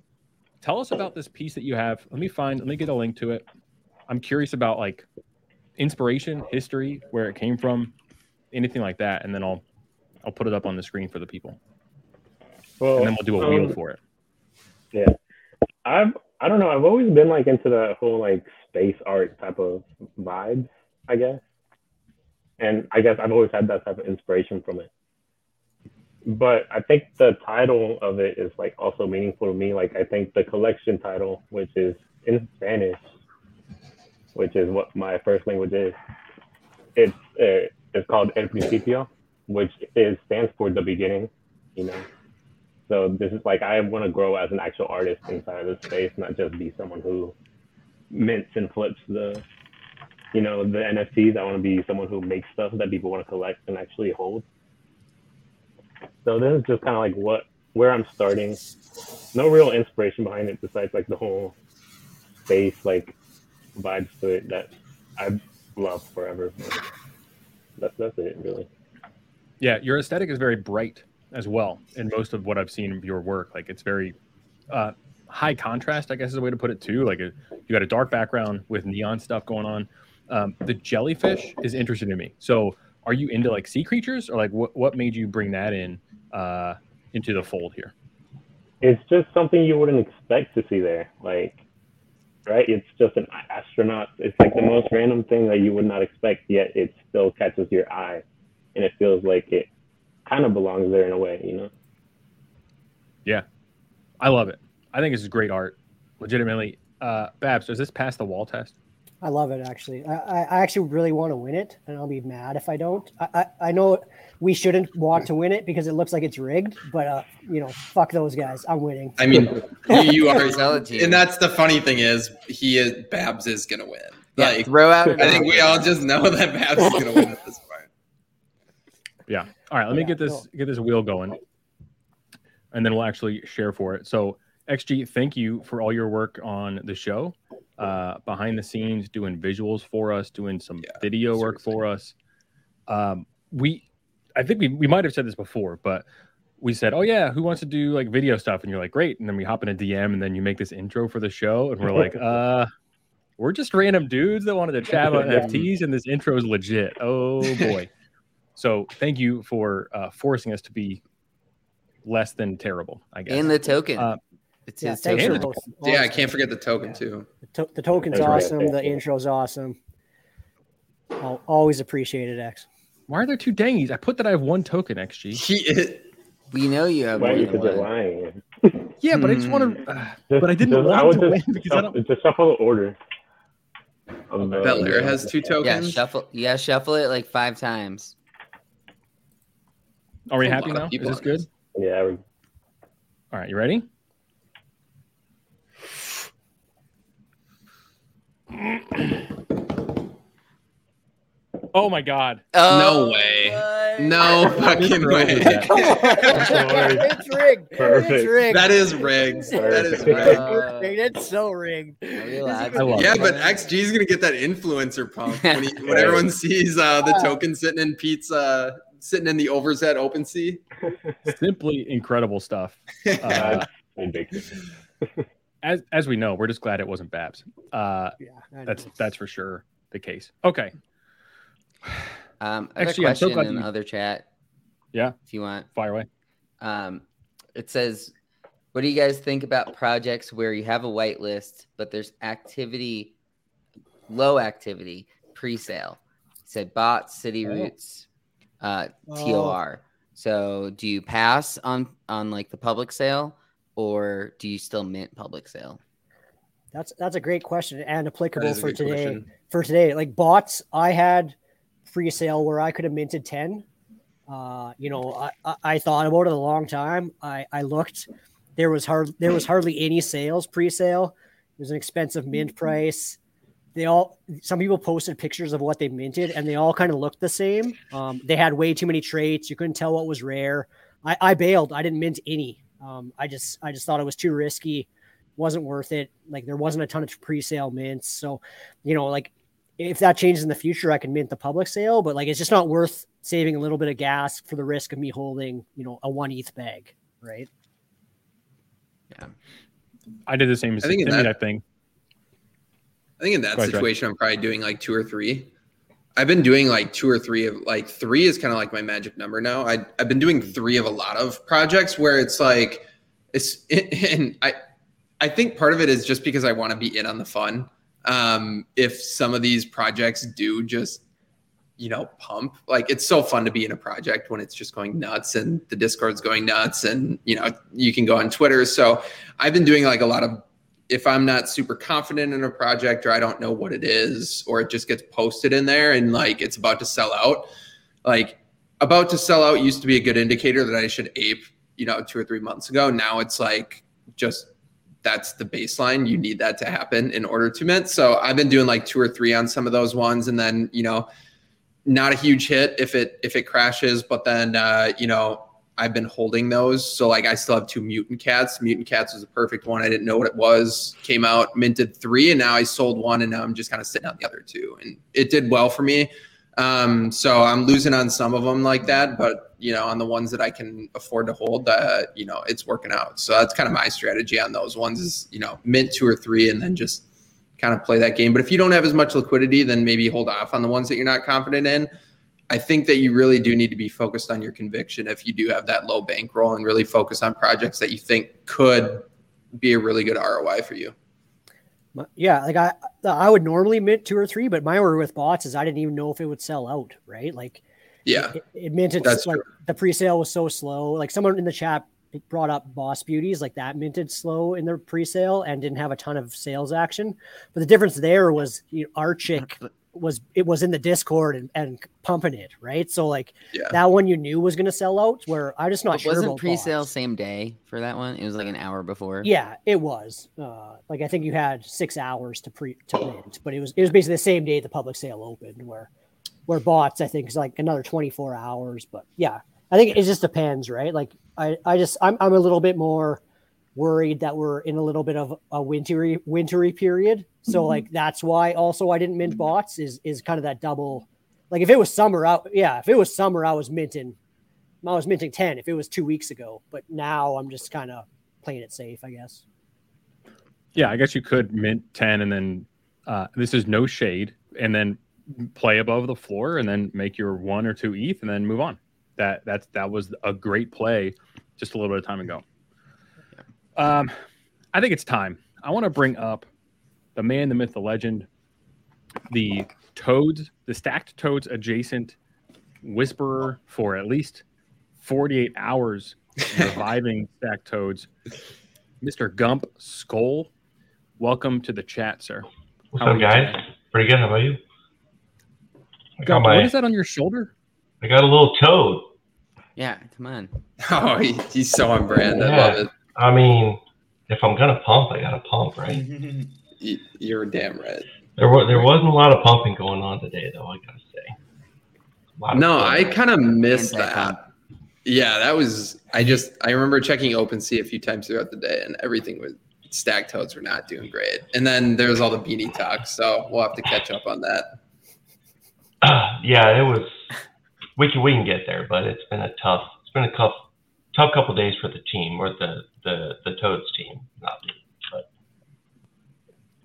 Tell us about this piece that you have. Let me find. Let me get a link to it. I'm curious about like inspiration, history, where it came from, anything like that, and then I'll I'll put it up on the screen for the people, Well, and then we'll do a wheel um, for it. Yeah, I've I don't know. I've always been like into the whole like space art type of vibes, I guess. And I guess I've always had that type of inspiration from it. But I think the title of it is like also meaningful to me. Like I think the collection title, which is in Spanish, which is what my first language is, it's uh, it's called El Principio, which is stands for the beginning. You know, so this is like I want to grow as an actual artist inside of this space, not just be someone who mints and flips the, you know, the NFTs. I want to be someone who makes stuff that people want to collect and actually hold. So this is just kind of like what where I'm starting. No real inspiration behind it besides like the whole space like vibes to it that I've loved forever. That's that's it really. Yeah, your aesthetic is very bright as well in most of what I've seen of your work. Like it's very uh, high contrast, I guess is a way to put it too. Like a, you got a dark background with neon stuff going on. Um, the jellyfish is interesting to me. So are you into like sea creatures or like what, what made you bring that in uh, into the fold here? it's just something you wouldn't expect to see there. Like, right? It's just an astronaut. It's like the most random thing that you would not expect, yet it still catches your eye, and it feels like it kind of belongs there in a way, you know? Yeah, I love it. I think this is great art. Legitimately, uh, Babs, does this pass the wall test? I love it actually. I, I I actually really want to win it, and I'll be mad if I don't. I, I, I know we shouldn't want to win it because it looks like it's rigged, but uh, you know, fuck those guys. I'm winning. I mean, (laughs) you, you are, Sell it and that's the funny thing is he is Babs is gonna win. Yeah, Like, throw out. I think we all just know that Babs is gonna win at this point. (laughs) Yeah. All right. Let me Yeah, get this cool. get this wheel going, and then we'll actually share for it. So, XG, thank you for all your work on the show, uh, behind the scenes, doing visuals for us, doing some Yeah, video work for us. Um, we, I think we we might have said this before, but we said, "Oh yeah, who wants to do like video stuff?" And you're like, "Great!" And then we hop in a DM, and then you make this intro for the show, and we're like, (laughs) "Uh." We're just random dudes that wanted to chat about (laughs) NFTs, and this intro is legit. Oh boy! (laughs) So thank you for uh, forcing us to be less than terrible. I guess. and the token. Uh, it's Yeah, thanks token. for both. Yeah, I can't forget the token too. The, to- the token's That's right. awesome. The intro's awesome. I'll always appreciate it, X. Why are there two dangies? I put that I have one token XG. (laughs) He We know you have Why more you than could just one. lying. Yeah, but I just want to. Hmm. Uh, Just- but I didn't just- want would to win just because I don't. just shuffle the order. of Bel Air has two tokens. Yeah, shuffle. Yeah, shuffle it like five times. Are we happy now? Is this good? Yeah, we're- All right, you ready? (clears throat) Oh my god! No way. what? No (laughs) fucking way. It's rigged. (laughs) Perfect. It's rigged. That is rigged. That is rigged. Uh, It's so rigged. Are we allowed I love Yeah, but XG is gonna get that influencer pump when, he, when (laughs) everyone sees uh, the token sitting in Pete's uh, sitting in the overset OpenSea. Simply incredible stuff. Uh, That's ridiculous. As as we know, we're just glad it wasn't Babs. Uh, Yeah, that's know. that's for sure the case. Okay. Um, I have Actually, a I'm so question glad in the you- other chat. Yeah. If you want. Fire away. Um, it says, "What do you guys think about projects where you have a whitelist, but there's activity, low activity, pre-sale?" He said bots, city Oh. roots, uh, Oh. TOR. So, do you pass on on like the public sale, or do you still mint public sale? That's that's a great question and applicable for today. question. For today, like bots, I had pre-sale where I could have minted ten. Uh, you know, I, I, I thought about it a long time. I, I looked. There was hard there was hardly any sales pre-sale. It was an expensive mint price. they all some people posted pictures of what they minted and they all kind of looked the same. Um, they had way too many traits. You couldn't tell what was rare. I, I bailed. I didn't mint any. Um, I just I just thought it was too risky. Wasn't worth it. Like there wasn't a ton of pre-sale mints. So, you know, like if that changes in the future, I can mint the public sale, but like it's just not worth saving a little bit of gas for the risk of me holding, you know, a one ETH bag, right? Yeah. I did the same. I think in same that- thing. I think in that Go ahead, Jack. situation, I'm probably doing like two or three. I've been doing like two or three of like three is kind of like my magic number now. I I've been doing three of a lot of projects where it's like it's (laughs) and I I think part of it is just because I want to be in on the fun. Um, if some of these projects do just you know pump, like it's so fun to be in a project when it's just going nuts and the Discord's going nuts and you know you can go on Twitter. So I've been doing like a lot of if I'm not super confident in a project or I don't know what it is, or it just gets posted in there and like it's about to sell out, like about to sell out used to be a good indicator that I should ape, you know, two or three months ago. Now it's like just that's the baseline. You need that to happen in order to mint. So I've been doing like two or three on some of those ones, and then you know, not a huge hit if it if it crashes, but then uh, you know I've been holding those. So like I still have two mutant cats. Mutant cats was a perfect one. I didn't know what it was. Came out, minted three, and now I sold one, and now I'm just kind of sitting on the other two. And it did well for me. Um, so I'm losing on some of them like that, but you know, on the ones that I can afford to hold, uh, you know, it's working out. So that's kind of my strategy on those ones is, you know, mint two or three and then just kind of play that game. But if you don't have as much liquidity, then maybe hold off on the ones that you're not confident in. I think that you really do need to be focused on your conviction if you do have that low bankroll and really focus on projects that you think could be a really good ROI for you. Yeah, like I I would normally mint two or three, but my order with bots is I didn't even know if it would sell out, right? Like Yeah. it, it minted That's like the pre-sale was so slow. Like someone in the chat brought up Boss Beauties, like that minted slow in the pre-sale and didn't have a ton of sales action. But the difference there was you know, Archic (clears throat) was it was in the Discord and, and pumping it, right? So like Yeah. that one you knew was going to sell out. Where I just not But sure wasn't pre-sale bots. same day for that one? It was like an hour before. Yeah, it was. Uh, like I think you had six hours to pre to mint, but it was it was basically the same day the public sale opened. Where where bots I think is like another twenty four hours. But yeah, I think it just depends, right? Like I I just I'm I'm a little bit more worried that we're in a little bit of a wintry wintry period. So like that's why also I didn't mint bots is is kind of that double. Like if it was summer out, yeah, if it was summer, I was minting. I was minting ten if it was two weeks ago, but now I'm just kind of playing it safe, I guess. Yeah, I guess you could mint 10 and then uh, this is no shade and then play above the floor and then make your one or two ETH and then move on. That that's that was a great play just a little bit of time ago. Um, I think it's time. I want to bring up the man, the myth, the legend, the toads, the stacked toads adjacent whisperer for at least 48 hours, (laughs) reviving stacked toads, Mr. Gump Skull. Welcome to the chat, sir. What's How are up, you guys? today? Pretty good. How about you? I Gump, my, what is that on your shoulder? I got a little toad. Yeah, come on. (laughs) Oh, he, he's so on brand. I love it. I mean, if I'm gonna pump, I gotta pump, right? (laughs) You- You're damn right. There was there wasn't a lot of pumping going on today, though. I gotta say. A lot of No. I kind of missed that. Yeah, that was. I just I remember checking OpenSea a few times throughout the day, and everything was stack toads were not doing great. And then there was all the beanie talk, so we'll have to catch up on that. (sighs) yeah, it was. We can we can get there, but it's been a tough. It's been a tough tough couple days for the team or the the the Toads team, not me. But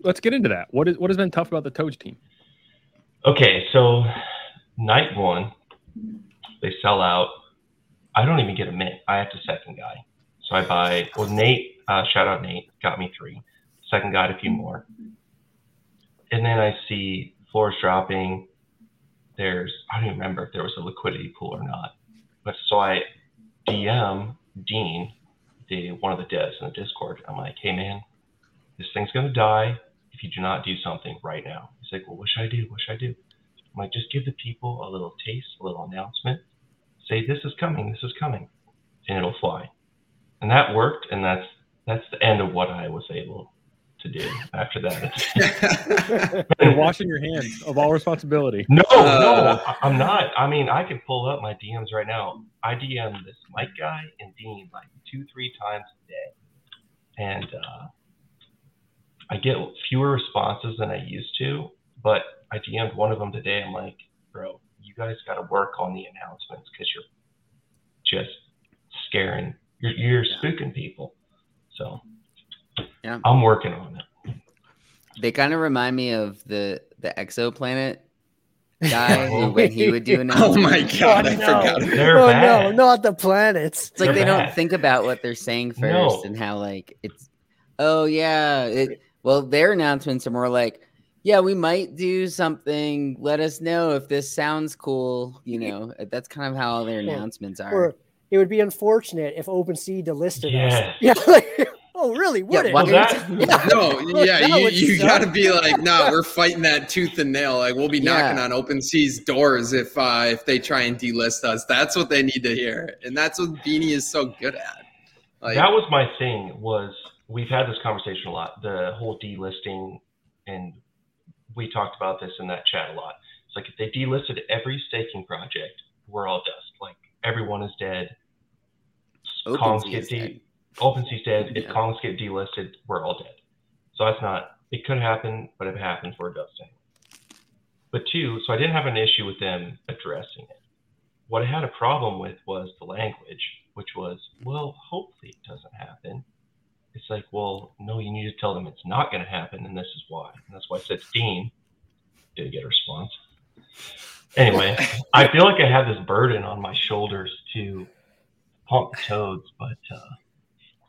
Let's get into that. What is what has been tough about the Toads team? Okay, so night one, they sell out. I don't even get a mint. I have to second guy. So I buy, well, Nate, uh, shout out Nate, got me three. Second got a few more. And then I see floors dropping. There's, I don't even remember if there was a liquidity pool or not. But so I DM Dean, the one of the devs in the Discord. I'm like, hey man, this thing's gonna die if you do not do something right now. He's like, well, what should I do? What should I do? I'm like, just give the people a little taste, a little announcement. Say, this is coming, this is coming, and it'll fly. And that worked, and that's that's the end of what I was able to do after that. (laughs) You're washing your hands of all responsibility. No, Uh, no, I- I'm not. I mean, I can pull up my DMs right now. I DM this Mike guy and Dean like two, three times a day, and uh, I get fewer responses than I used to. But I DM'd one of them today. I'm like, bro, you guys got to work on the announcements because you're just scaring, you're, you're spooking people. So Yeah. I'm working on it. They kind of remind me of the the exoplanet guy (laughs) who, when he would do an Oh my announcements. god, I no. forgot. (laughs) They're oh bad. no, not the planets. It's like They're they don't think about what they're saying first No. and how like it's oh yeah it well their announcements are more like yeah we might do something let us know if this sounds cool you know that's kind of how all their announcements are Or it would be unfortunate if OpenSea delisted Yes. us. Yeah. (laughs) like, oh really? Would it? why- Well, that- (laughs) Yeah. No, yeah, That you, you got to be like, (laughs) nah, we're fighting that tooth and nail. Like, we'll be knocking Yeah. on OpenSea's doors if uh, if they try and delist us. That's what they need to hear, and that's what Beanie is so good at. Like, that was my thing was we've had this conversation a lot the whole delisting and we talked about this in that chat a lot it's like if they delisted every staking project we're all dust like everyone is dead Kongs OpenSea get is de- dead. OpenSea's dead if. Kongs get delisted we're all dead so that's not it could happen but if it happens we're dust anyway but two so i didn't have an issue with them addressing it what i had a problem with was the language which was well hopefully it doesn't happen it's like, well, no, you need to tell them it's not going to happen, and this is why. And that's why I said Dean didn't get a response. Anyway, (laughs) I feel like I have this burden on my shoulders to pump toads, but uh,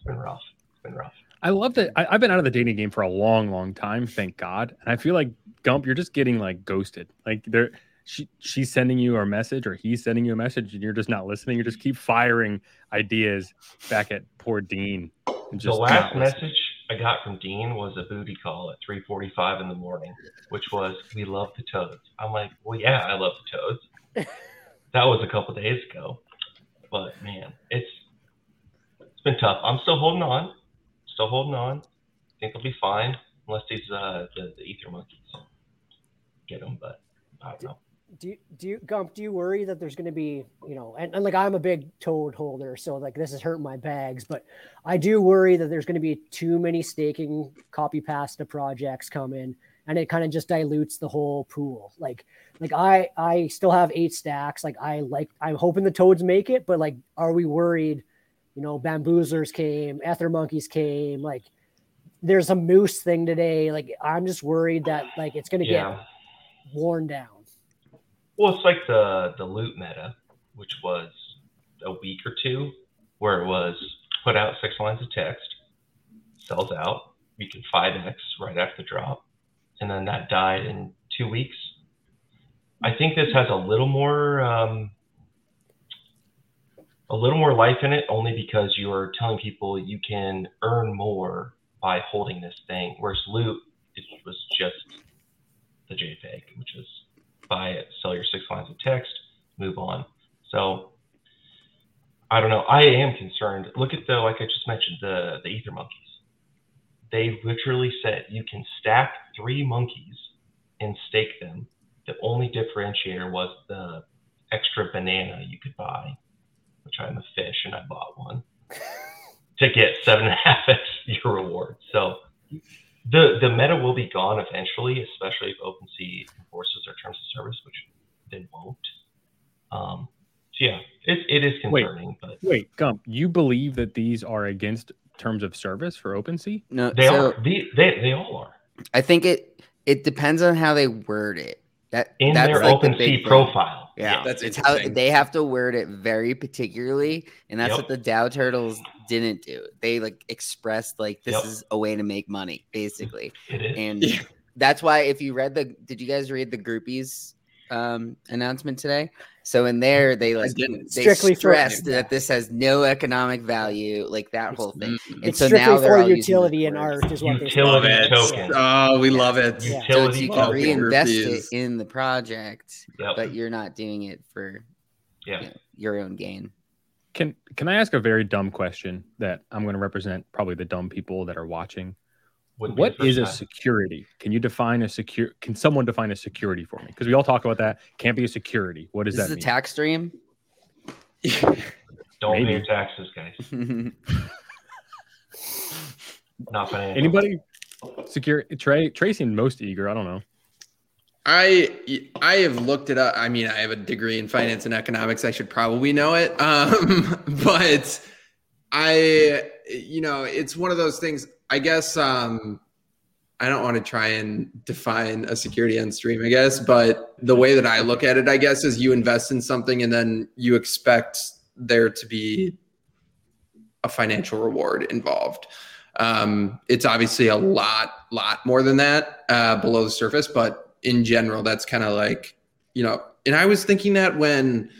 it's been rough. It's been rough. I love that. I, I've been out of the dating game for a long, long time, thank God. And I feel like Gump, you're just getting like ghosted. Like there, she she's sending you a message or he's sending you a message, and you're just not listening. You just keep firing ideas back at poor Dean. and The just last message I got from Dean was a booty call at 3:45 in the morning, which was, "We love the toads." I'm like, "Well, yeah, I love the toads." (laughs) that was a couple days ago, but man, it's it's been tough. I'm still holding on, still holding on. I think I'll be fine unless these uh the, the ether monkeys get them, but I don't know. do you, do you Gump, do you worry that there's going to be, you know, and, and like I'm a big toad holder, so like this is hurting my bags, but I do worry that there's going to be too many staking copy pasta projects come in and it kind of just dilutes the whole pool. Like, like I, I still have eight stacks. Like I like, I'm hoping the toads make it, but like, are we worried? You know, bamboozlers came, ether monkeys came, like there's a moose thing today. Like I'm just worried that like it's going to Yeah. get worn down. Well, it's like the the loot meta, which was a week or two, where it was put out six lines of text, sells out, you can five x right after the drop, and then that died in two weeks. I think this has a little more um, a little more life in it, only because you are telling people you can earn more by holding this thing, whereas loot it was just the JPEG, which is buy it, sell your six lines of text, move on. So I don't know. I am concerned. Look at the like I just mentioned the the ether monkeys. They literally said you can stack three monkeys and stake them. The only differentiator was the extra banana you could buy, which I'm a fish and I bought one to get seven and a half (laughs) x your reward. So the the meta will be gone eventually, especially if OpenSea enforces their terms of service, which they won't. Um, so yeah, it, it is Wait. concerning, but Wait, Gump, you believe that these are against terms of service for OpenSea? No, they so are the, they they all are I think it it depends on how they word it. That in that's their like the big OpenSea thing. profile. Yeah, That's it's how they have to word it very particularly, and that's Yep. what the DAO Turtles didn't do. They like expressed like this Yep. is a way to make money, basically, It is. and Yeah. that's why if you read the, did you guys read the groupies um announcement today? So in there they like didn't. they Strictly stressed that this has no economic value, like that whole thing. Mm, And It's so now they're for all utility those and art is what Utility they Love token. Oh, we love it. Yeah. So Utility you can Love reinvest it in the project, Yep. but you're not doing it for Yeah. you know, your own gain. Can can I ask a very dumb question that I'm going to represent probably the dumb people that are watching? Wouldn't be the What first is a security? Can you define a secure? Can someone define a security for me? Because we all talk about that. Can't be a security. What does This that is a tax stream. (laughs) Don't pay your taxes, guys. (laughs) Not financial. Anybody? Secure Trey. Trey seemed most eager. I don't know. I I have looked it up. I mean, I have a degree in finance and economics. I should probably know it. (laughs) Um, but I, you know, it's one of those things. I guess um, I don't want to try and define a security on stream. I guess, but the way that I look at it, I guess, is you invest in something and then you expect there to be a financial reward involved. Um, it's obviously a lot, lot more than that uh, below the surface, but in general, that's kind of like, you know, and I was thinking that when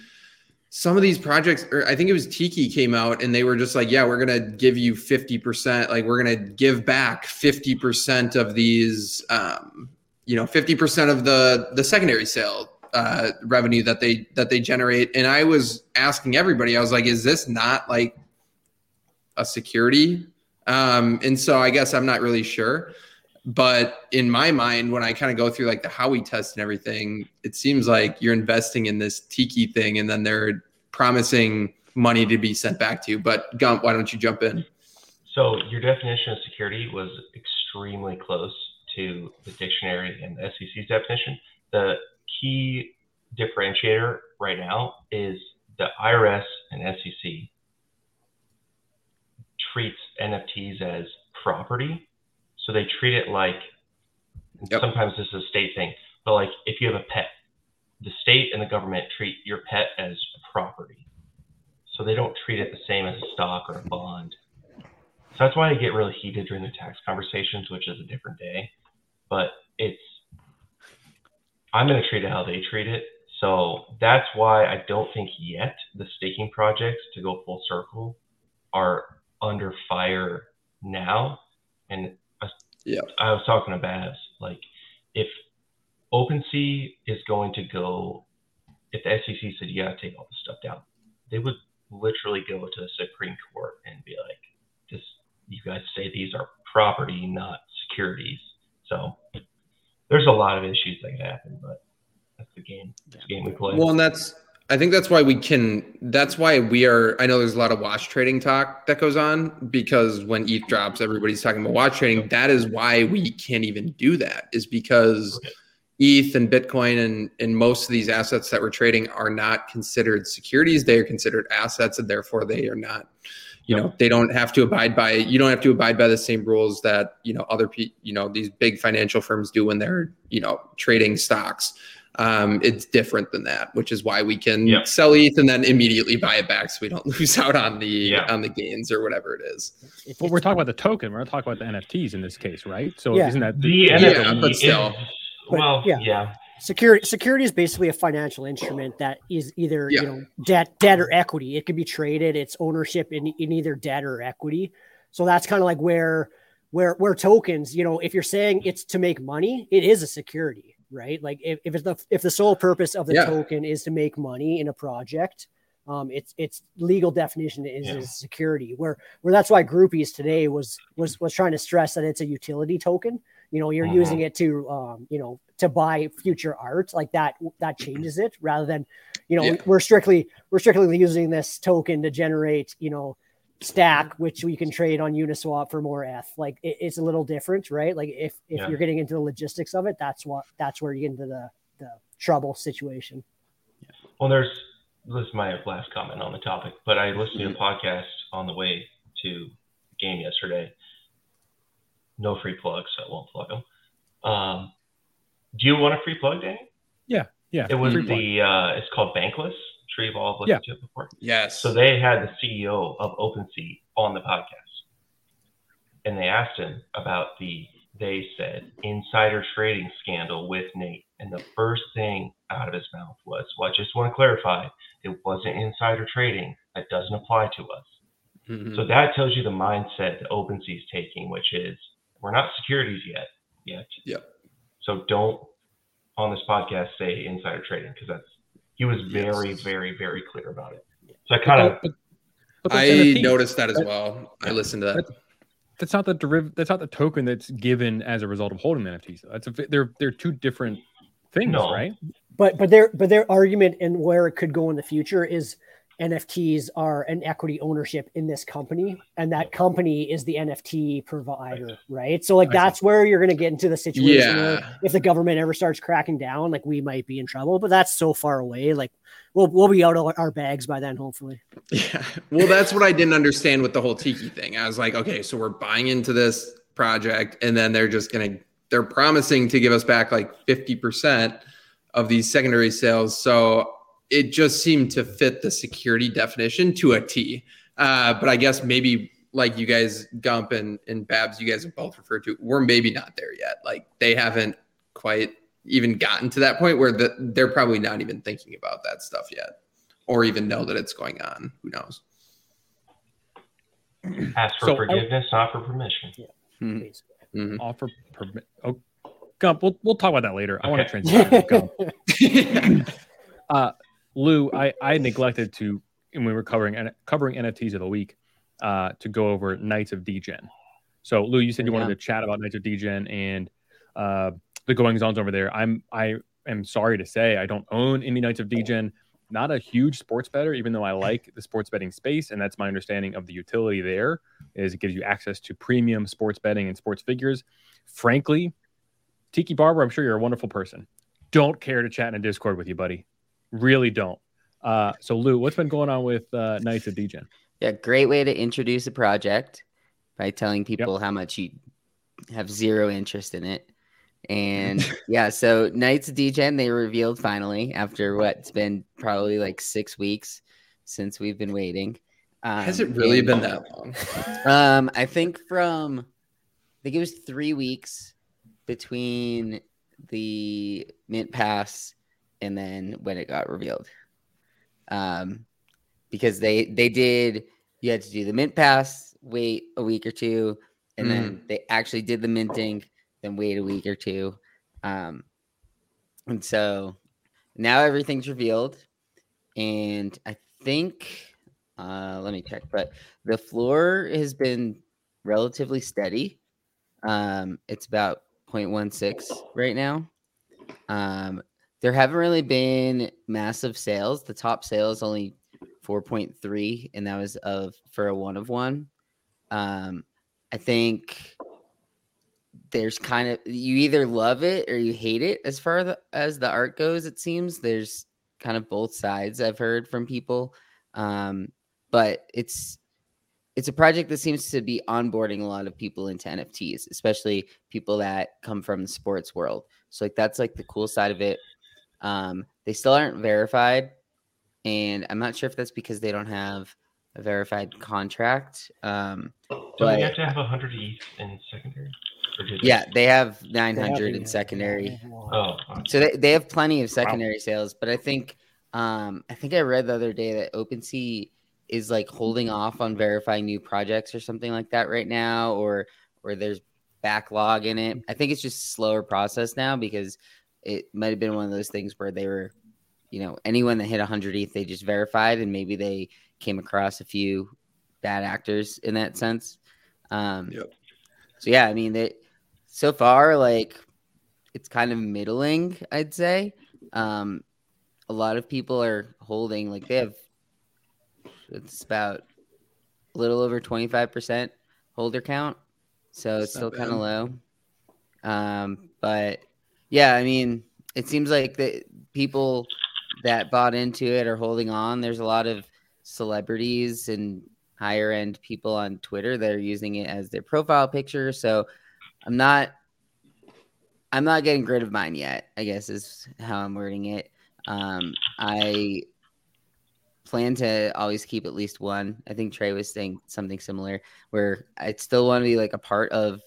some of these projects, or I think it was Tiki came out and they were just like, yeah, we're to give you 50%, like we're to give back 50% of these, um, you know, 50% of the, the secondary sale uh, revenue that they, that they generate. And I was asking everybody, I was like, is this not like a security? Um, and so I guess I'm not really sure but in my mind when i kind of go through like the Howey test and everything it seems like you're investing in this tiki thing and then they're promising money to be sent back to you but gump why don't you jump in So your definition of security was extremely close to the dictionary and the SEC's definition. The key differentiator right now is the IRS and SEC treats NFTs as property. So they treat it like Yep. sometimes this is a state thing, but like if you have a pet, the state and the government treat your pet as property. So they don't treat it the same as a stock or a bond. So that's why I get really heated during the tax conversations, which is a different day. But it's I'm gonna treat it how they treat it. So that's why I don't think yet the staking projects to go full circle are under fire now. And Yeah. I was talking to Babs, like if OpenSea is going to go, if the SEC said you gotta take all this stuff down, they would literally go to the Supreme Court and be like, "This, you guys say these are property, not securities." So there's a lot of issues that can happen, but that's the game. That's the game we play. well and that's i think that's why we can that's why we are i know there's a lot of wash trading talk that goes on because when eth drops everybody's talking about wash trading that is why we can't even do that is because ETH and Bitcoin and, and most of these assets that we're trading are not considered securities. They are considered assets, and therefore they are not. You know, they don't have to abide by. You don't have to abide by the same rules that you know other people. You know, these big financial firms do when they're you know trading stocks. Um, it's different than that, which is why we can Yeah. sell ETH and then immediately buy it back, so we don't (laughs) lose out on the Yeah. on the gains or whatever it is. It- Well, we're talking about the token. We're not talking about the NFTs in this case, right? So Yeah. isn't that the Yeah, NFT but is still. well, yeah. yeah. security security is basically a financial instrument that is either Yeah. you know debt debt or equity it can be traded it's ownership in, in either debt or equity so that's kind of like where where where tokens you know if you're saying it's to make money it is a security right like if, if it's the if the sole purpose of the Yeah. token is to make money in a project um it's it's legal definition is, Yeah. is security where where that's why groupies today was was was trying to stress that it's a utility token you know you're Mhm. using it to um you know to buy future art like that that changes it rather than you know Yeah. we're strictly we're strictly using this token to generate you know stack which we can trade on uniswap for more eth like it, it's a little different right like if if Yeah. you're getting into the logistics of it that's what that's where you get into the the trouble situation Well, there's this is my last comment on the topic, but I listened to Mm-hmm. a podcast on the way to the game yesterday. No free plugs, so I won't plug them. Um, do you want a free plug, Danny? yeah. Yeah. It was free plug. the uh, it's called Bankless. Sure, you've all listened to it before. Yes. So they had the CEO of OpenSea on the podcast, and they asked him about the they said insider trading scandal with Nate, and the first thing out of his mouth was, "Well, I just want to clarify, it wasn't insider trading. That doesn't apply to us." Mhm. So that tells you the mindset that OpenSea is taking, which is we're not securities yet, yet. Yep. So don't on this podcast say insider trading because that's he was very, Yes. very, very clear about it. So I kind of But- but I noticed that as But- well. I listened to that. that's not the deriv- That's not the token that's given as a result of holding the NFTs. That's a, they're they're two different things, No. right? But but their but their argument and where it could go in the future is NFTs are an equity ownership in this company, and that company is the NFT provider, right? So like that's where you're going to get into the situation Yeah. where if the government ever starts cracking down, like we might be in trouble. But that's so far away. Like we'll we'll be out of our bags by then, hopefully. (laughs) Yeah. Well, that's what I didn't understand with the whole Tiki thing. I was like, okay, so we're buying into this project, and then they're just gonna they're promising to give us back like 50% of these secondary sales. So it just seemed to fit the security definition to a T. Uh, but I guess maybe like you guys, Gump and, and Babs, you guys have both referred to, we're maybe not there yet. Like they haven't quite even gotten to that point where the, they're probably not even thinking about that stuff yet or even know that it's going on. Who knows? Ask for So I- forgiveness, not for permission. Mhm. Basically. Mhm. Offer permit. Oh, Gump. We'll we'll talk about that later. I want to Okay. transition. to Gump. (laughs) (laughs) Uh, Lou, I, I neglected to, when we were covering covering NFTs of the week, uh, to go over Knights of Degen. So, Lou, you said you wanted to chat about Knights of Degen and uh, the goings ons over there. I'm I am sorry to say I don't own any Knights of Degen. Not a huge sports better, even though I like the sports betting space, and that's my understanding of the utility there. Is it gives you access to premium sports betting and sports figures. Frankly, Tiki Barber, I'm sure you're a wonderful person. Don't care to chat in a Discord with you, buddy. Really don't. Uh, so Lou, what's been going on with uh, Knights of Degen? Yeah, great way to introduce a project by telling people how much you have zero interest in it. And (laughs) yeah, so Knights of Degen, they revealed finally after what's been probably like six weeks since we've been waiting. Um, Has it really and- been that long? (laughs) Um, I think from I think it was three weeks between the mint pass and then when it got revealed. Um, because they they did you had to do the mint pass, wait a week or two, and then they actually did the minting, then wait a week or two. Um, and so now everything's revealed, and I think uh, let me check, but the floor has been relatively steady. Um, it's about 0.16 right now. Um, there haven't really been massive sales. The top sale is only 4.3, and that was of for a one of one. Um, I think there's kind of you either love it or you hate it as far as the art goes. It seems there's kind of both sides I've heard from people. Um, but it's it's a project that seems to be onboarding a lot of people into NFTs, especially people that come from the sports world. So like that's like the cool side of it. Um, they still aren't verified, and I'm not sure if that's because they don't have a verified contract. Um, Don't you but have to have 100 ETH in secondary? Or did they- yeah, they have 900 in secondary. Oh, okay. So they, they have plenty of secondary sales, but I think um I think I read the other day that OpenSea is like holding off on verifying new projects or something like that right now, or or there's backlog in it. I think it's just a slower process now because it might have been one of those things where they were, you know, anyone that hit 100 ETH they just verified, and maybe they came across a few bad actors in that sense. Um, Yep. So yeah, I mean that so far like it's kind of middling, I'd say. Um, a lot of people are holding like they have it's about a little over 25% holder count. So it's That's still kind of low. Um, but yeah, I mean, it seems like the people that bought into it are holding on. There's a lot of celebrities and higher end people on Twitter that are using it as their profile picture. So I'm not I'm not getting rid of mine yet, I guess is how I'm wording it. Um, I plan to always keep at least one. I think Trey was saying something similar where I still want to be like a part of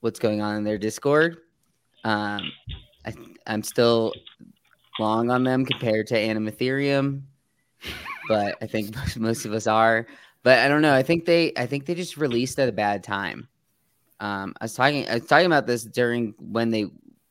what's going on in their Discord. Um, I, I'm still long on them compared to Anime Ethereum, but I think most, (laughs) most of us are. But I don't know. I think they I think they just released at a bad time. Um, I was talking I was talking about this during when they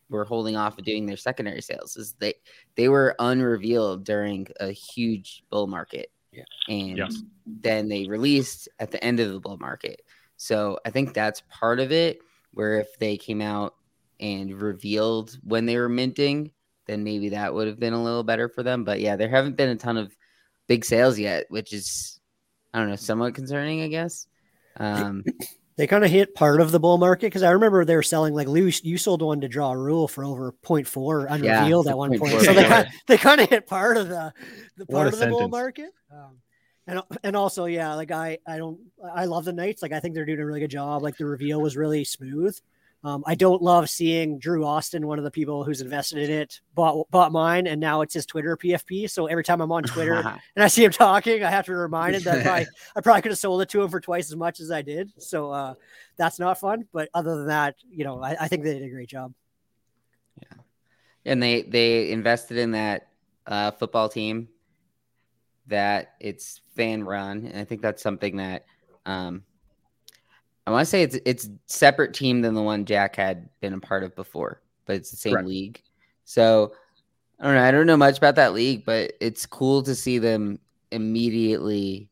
were holding off of doing their secondary sales. Is they they were unrevealed during a huge bull market, Yeah. and then they released at the end of the bull market. So I think that's part of it. Where if they came out and revealed when they were minting, then maybe that would have been a little better for them. But yeah, there haven't been a ton of big sales yet, which is I don't know, somewhat concerning, I guess. Um, (clears throat) They kind of hit part of the bull market because I remember they were selling like Lou, you sold one to draw a rule for over 0.4 unrevealed for at one point. 0.4, So they yeah. kind they kind of hit part of the the part of the bull market. Um, and and also yeah, like I I don't I love the Knights. Like I think they're doing a really good job. Like the reveal was really smooth. Um, I don't love seeing Drew Austin, one of the people who's invested in it, bought bought mine, and now it's his Twitter PFP. So every time I'm on Twitter (laughs) and I see him talking, I have to be reminded that I probably, (laughs) I probably could have sold it to him for twice as much as I did. So uh, that's not fun. But other than that, you know, I, I think they did a great job. Yeah, and they they invested in that uh, football team that it's fan run and i think that's something that um i want to say it's it's separate team than the one jack had been a part of before but it's the same Correct. league so i don't know i don't know much about that league but it's cool to see them immediately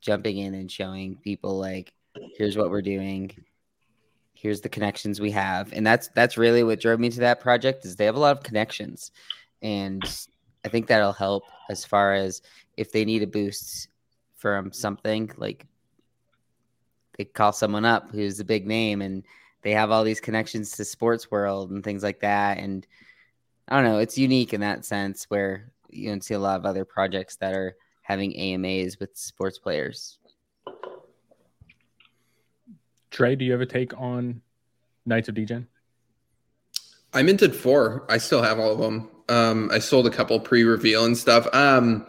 jumping in and showing people like here's what we're doing here's the connections we have and that's that's really what drove me to that project is they have a lot of connections and i think that'll help as far as if they need a boost from something like they call someone up who's a big name and they have all these connections to sports world and things like that and i don't know it's unique in that sense where you don't see a lot of other projects that are having amas with sports players Trey, do you have a take on Knights of Degen? I minted four. I still have all of them. Um, I sold a couple pre-reveal and stuff. Um,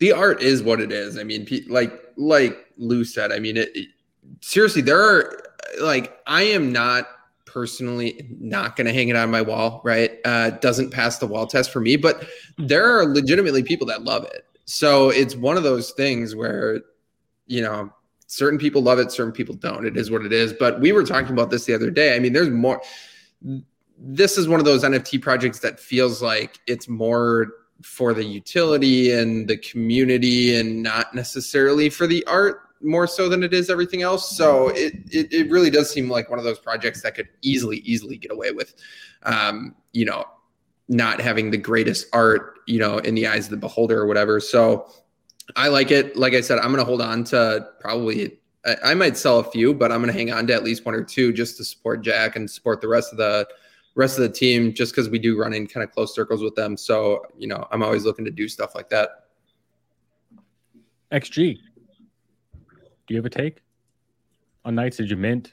the art is what it is. I mean, like like Lou said. I mean, it, it- seriously. There are like I am not personally not going to hang it on my wall. Right? Uh, doesn't pass the wall test for me. But there are legitimately people that love it. So it's one of those things where you know certain people love it, certain people don't. It is what it is. But we were talking about this the other day. I mean, there's more this is one of those NFT projects that feels like it's more for the utility and the community and not necessarily for the art more so than it is everything else. So it, it, it really does seem like one of those projects that could easily, easily get away with, um, you know, not having the greatest art, you know, in the eyes of the beholder or whatever. So I like it. Like I said, I'm going to hold on to probably, I, I might sell a few, but I'm going to hang on to at least one or two just to support Jack and support the rest of the, rest of the team just because we do run in kind of close circles with them. So, you know, I'm always looking to do stuff like that. XG, do you have a take on Knights? Did you mint?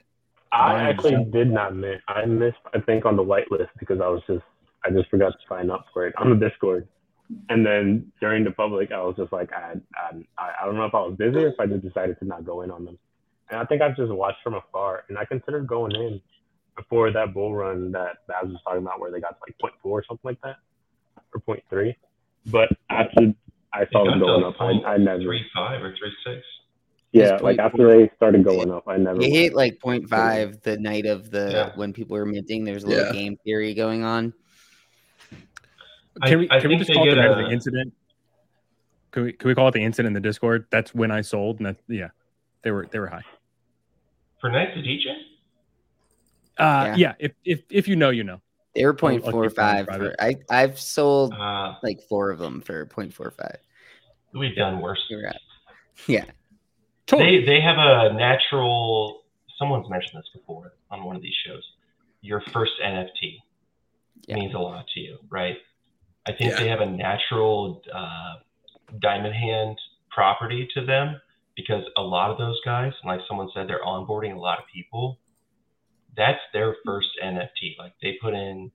I actually sell. did not miss. I missed, I think, on the whitelist because I was just, I just forgot to sign up for it on the Discord. And then during the public, I was just like, I, I, I don't know if I was busy or if I just decided to not go in on them. And I think I've just watched from afar, and I considered going in before that bull run that Baz was talking about, where they got to like 0.4 or something like that, or 0.3. But after I saw them going up, I, I never, three five or three six. Yeah, like after they started going up, I never. They went. hit like 0.5 the night of the Yeah. when people were minting. There's a little Yeah. game theory going on. Can we I can we just call it the night of a- the incident? Can we can we call it the incident in the Discord? That's when I sold, and that yeah, they were they were high. For Knights of DJ? Uh, Yeah. yeah. If if if you know, you know. They were I'll- I'll keep that 0.45. For, I I've sold Uh, like four of them for 0.45. we've done worse. You're right. (laughs) Yeah. Totally. They they have a natural. Someone's mentioned this before on one of these shows. Your first NFT Yeah. means a lot to you, right? I think Yeah. they have a natural uh, diamond hand property to them because a lot of those guys, like someone said, they're onboarding a lot of people. That's their first NFT. Like they put in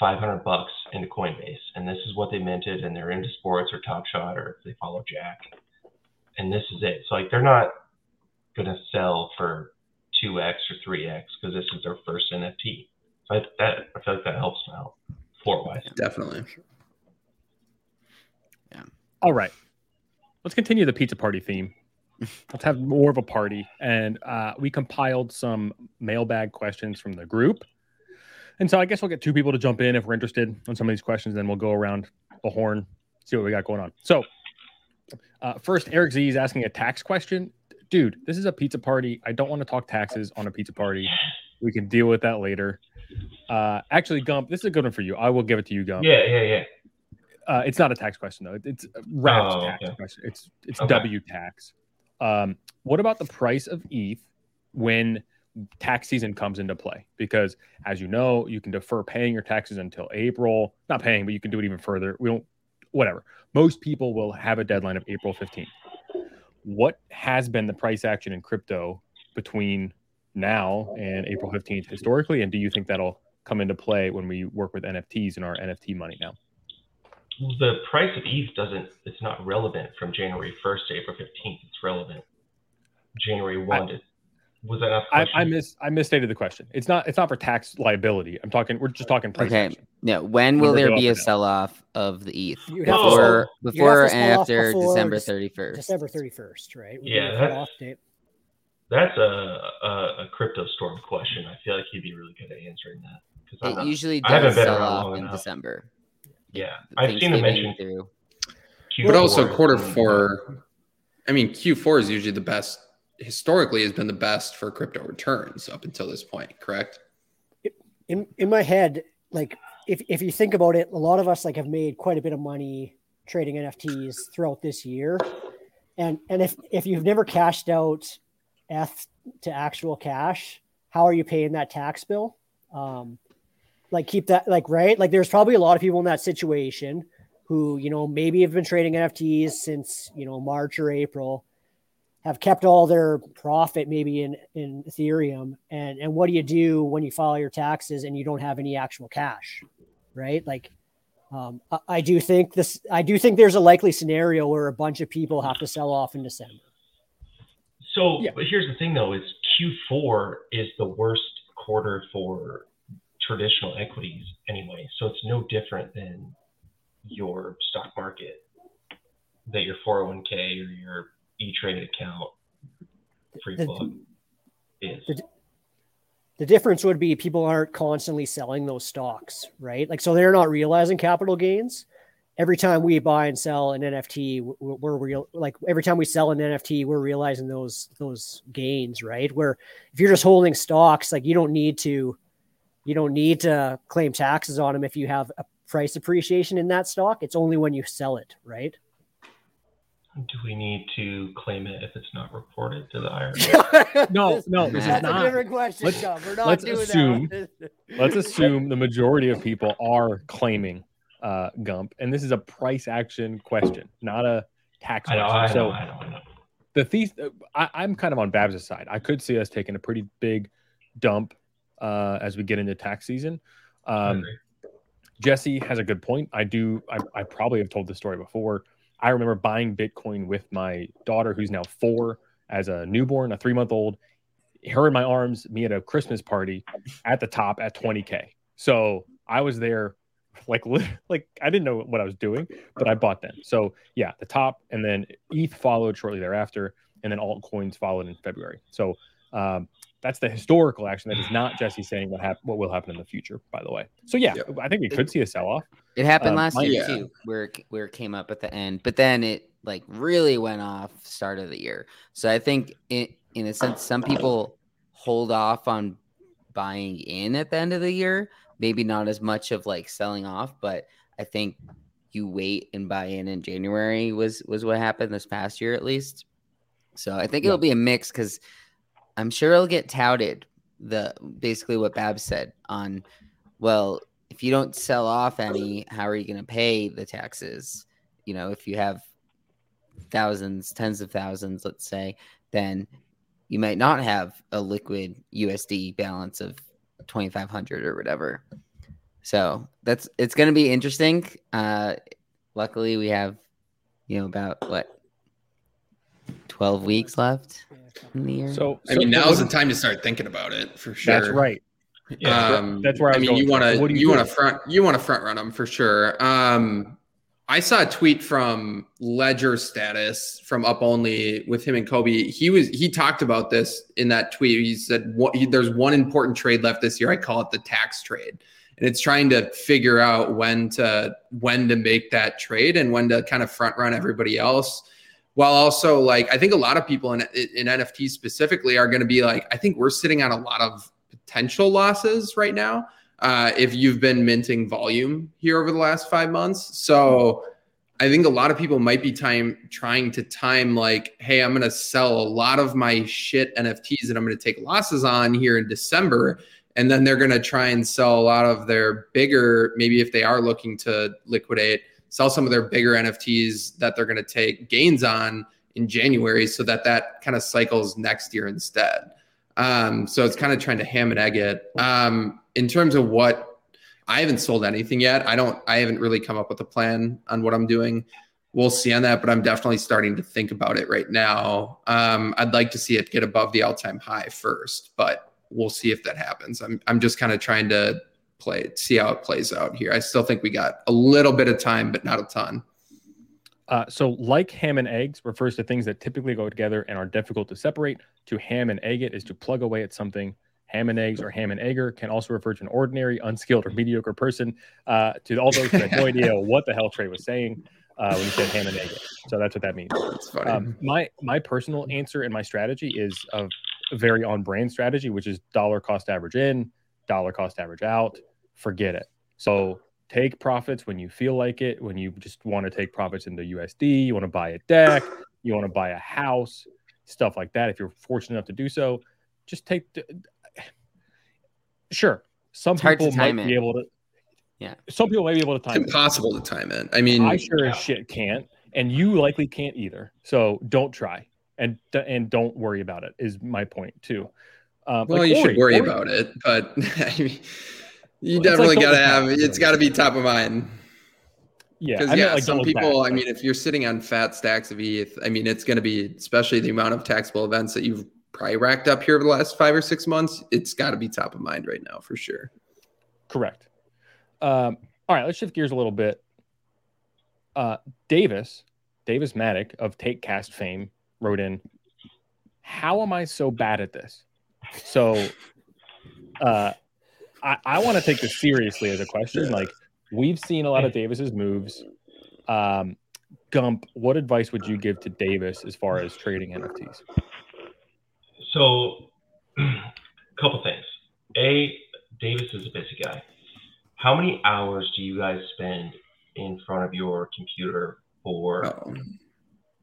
500 bucks into Coinbase, and this is what they minted, and they're into sports or Top Shot or if they follow Jack, and this is it. So like they're not gonna sell for 2x or 3x because this is their first NFT. So I, that I feel like that helps them out floor wise. Definitely. Yeah. All right. Let's continue the pizza party theme. Let's have more of a party. And uh, we compiled some mailbag questions from the group. And so I guess we'll get two people to jump in if we're interested on some of these questions. Then we'll go around the horn, see what we got going on. So, uh, first, Eric Z is asking a tax question. dude, this is a pizza party. I don't want to talk taxes on a pizza party. We can deal with that later. Uh, actually, Gump, this is a good one for you. I will give it to you, Gump. Yeah, yeah, yeah. Uh, it's not a tax question though. It's a Rap's Oh, tax okay. question. It's it's Okay. W tax. Um, what about the price of ETH when tax season comes into play? Because as you know, you can defer paying your taxes until April. Not paying, but you can do it even further. We don't. Whatever. Most people will have a deadline of April fifteenth. What has been the price action in crypto between now and April fifteenth historically, and do you think that'll come into play when we work with NFTs and our NFT money now? The price of ETH doesn't. It's not relevant from January 1st to April 15th. It's relevant January 1 to. Was that not the I, question? I miss I misstated the question. It's not it's not for tax liability. I'm talking we're just talking price Okay. action. Yeah. When will there be a sell off of the ETH You'd have to before sell- you'd before have to and sell off after before December Dec- 31st? December 31st, right? would be Yeah, the that's- cutoff date. That's a, a a crypto storm question. I feel like he'd be really good at answering that. 'cause I'm It not- usually I haven't does been sell around off in enough. December. Yeah, I've seen Thanksgiving him mention through. But also Q4 quarter is really four. I mean, Q4 is usually the best. Historically, has been the best for crypto returns up until this point. Correct? in in my head, like if if you think about it, a lot of us like have made quite a bit of money trading NFTs throughout this year. And and if if you've never cashed out F to actual cash, how are you paying that tax bill? Um like keep that like right? Like there's probably a lot of people in that situation who, you know, maybe have been trading NFTs since, you know, March or April have kept all their profit maybe in in Ethereum and and what do you do when you file your taxes and you don't have any actual cash right like um, I, I do think this I do think there's a likely scenario where a bunch of people have to sell off in December So, Yeah. but here's the thing, though: is Q4 is the worst quarter for traditional equities anyway. So it's no different than your stock market, that your 401k or your E-Trade account, free The- is. the- the difference would be people aren't constantly selling those stocks right? Like so they're not realizing capital gains. Every time we buy and sell an nft we're, we're real like every time we sell an nft we're realizing those those gains right? Where if you're just holding stocks like you don't need to you don't need to claim taxes on them if you have a price appreciation in that stock. It's only when you sell it right Do we need to claim it if it's not reported to the IRS? (laughs) No, no, this is That's that's not. a different question Let's- Tom. we're not let's doing assume- that (laughs) Let's assume the majority of people are claiming uh, Gump, and this is a price action question, not a tax I know, question. I so I know, I know. the thief, I, I'm kind of on Babs' side. I could see us taking a pretty big dump uh, as we get into tax season. I Um, agree. Jesse has a good point. I do. I, I probably have told this story before. I remember buying Bitcoin with my daughter, who's now four, as a newborn, a three month old. Her in my arms, me at a Christmas party at the top at 20k. So I was there, like like I didn't know what I was doing, but I bought them. So yeah, the top, and then ETH followed shortly thereafter, and then altcoins followed in February. So um, that's the historical action. That is not Jesse saying what hap- what will happen in the future. By the way, so yeah, Yep. I think we could see a sell off. It happened Um, last my- year Yeah. too, where it- where it came up at the end, but then it like really went off start of the year. So I think in in a sense, some people hold off on buying in at the end of the year. Maybe not as much of like selling off, but I think you wait and buy in in January was was what happened this past year at least. So I think Yeah. it'll be a mix because I'm sure it'll get touted the basically what Bab said on well if you don't sell off any how are you going to pay the taxes? You know if you have thousands tens of thousands let's say then you might not have a liquid usd balance of 2500 or whatever. So that's it's going to be interesting. Uh luckily we have you know about what 12 weeks left in the So, I mean, so- now's the time to start thinking about it for sure. That's right. Yeah. Um, That's where I I mean, going you want to you, you want to front you want to front run them for sure. Um, I saw a tweet from Ledger Status from Up Only with him and Cobie. He was he talked about this in that tweet. He said what, he, there's one important trade left this year. I call it the tax trade, and it's trying to figure out when to when to make that trade and when to kind of front run everybody else while also like I think a lot of people in in NFTs specifically are going to be like I think we're sitting on a lot of potential losses right now uh, if you've been minting volume here over the last five months. So I think a lot of people might be time trying to time like, hey, I'm going to sell a lot of my shit NFTs that I'm going to take losses on here in December. And then they're going to try and sell a lot of their bigger, maybe if they are looking to liquidate, sell some of their bigger NFTs that they're going to take gains on in January so that that kind of cycles next year instead. Um, so it's kind of trying to ham and egg it. Um, in terms of what I haven't sold anything yet. I don't. I haven't really come up with a plan on what I'm doing. We'll see on that, but I'm definitely starting to think about it right now. Um, I'd like to see it get above the all-time high first, but we'll see if that happens. I'm I'm just kind of trying to play, see how it plays out here. I still think we got a little bit of time, but not a ton. Uh, so, like ham and eggs refers to things that typically go together and are difficult to separate. To ham and egg it is to plug away at something ham and eggs or ham and egger can also refer to an ordinary, unskilled, or mediocre person. Uh, to all those who had no (laughs) idea what the hell Trey was saying uh, when he said ham and egg. So that's what that means. Um, my my personal answer and my strategy is a very on brand strategy, which is dollar cost average in, dollar cost average out. Forget it. So take profits when you feel like it. When you just want to take profits in the USD, you want to buy a deck, you want to buy a house, stuff like that. If you're fortunate enough to do so, just take. The, sure, some It's people might time be it. able to. Yeah. Some people may be able to It's time. it. impossible to time it. I mean, I sure as shit can't, and you likely can't either. So don't try, and and don't worry about it. Is my point too. Um, well, like you Ori- should worry Ori- about it, but (laughs) I mean, you it's like definitely got to have. It's got to be top of mind. Yeah, Because yeah, like some people. I mean, if you're sitting on fat stacks of ETH, I mean, it's going to be, especially the amount of taxable events that you've probably racked up here over the last five or six months. It's got to be top of mind right now for sure. Correct. Um, all right, let's shift gears a little bit. Uh, Davis, Davis Maddock of Take Cast fame, wrote in, "How am I so bad at this?" So, uh, I, I want to take this seriously as a question. Like, we've seen a lot of Davis's moves. Um, Gump, what advice would you give to Davis as far as trading NFTs? So, a (clears throat) couple things. A, Davis is a busy guy. How many hours do you guys spend in front of your computer for Oh,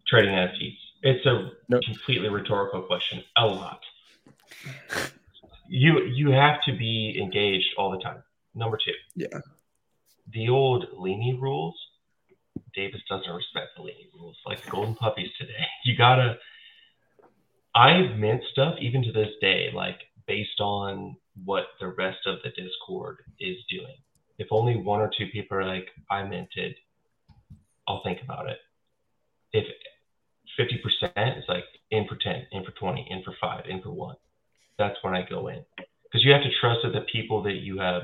trading NFTs? It's a Nope. completely rhetorical question. A lot. You you have to be engaged all the time. Number two. Yeah. The old Leany rules. Davis doesn't respect the Leany rules. Like the golden puppies today. (laughs) You gotta. I have mint stuff even to this day, like based on what the rest of the Discord is doing. If only one or two people are like, I minted, I'll think about it. If 50% is like in for 10, in for 20, in for five, in for one, that's when I go in. Because you have to trust that the people that you have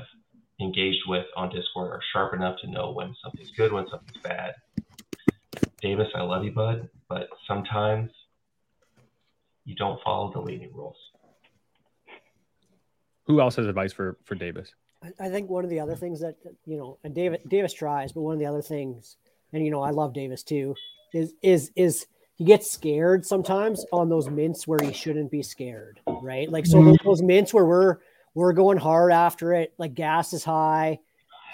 engaged with on Discord are sharp enough to know when something's good, when something's bad. Davis, I love you, bud, but sometimes you don't follow the leading rules. Who else has advice for for Davis? I- I think one of the other things that you know, and David Davis tries, but one of the other things, and you know, I love Davis too, is is is he gets scared sometimes on those mints where he shouldn't be scared, right? Like so those, those mints where we're we're going hard after it, like gas is high.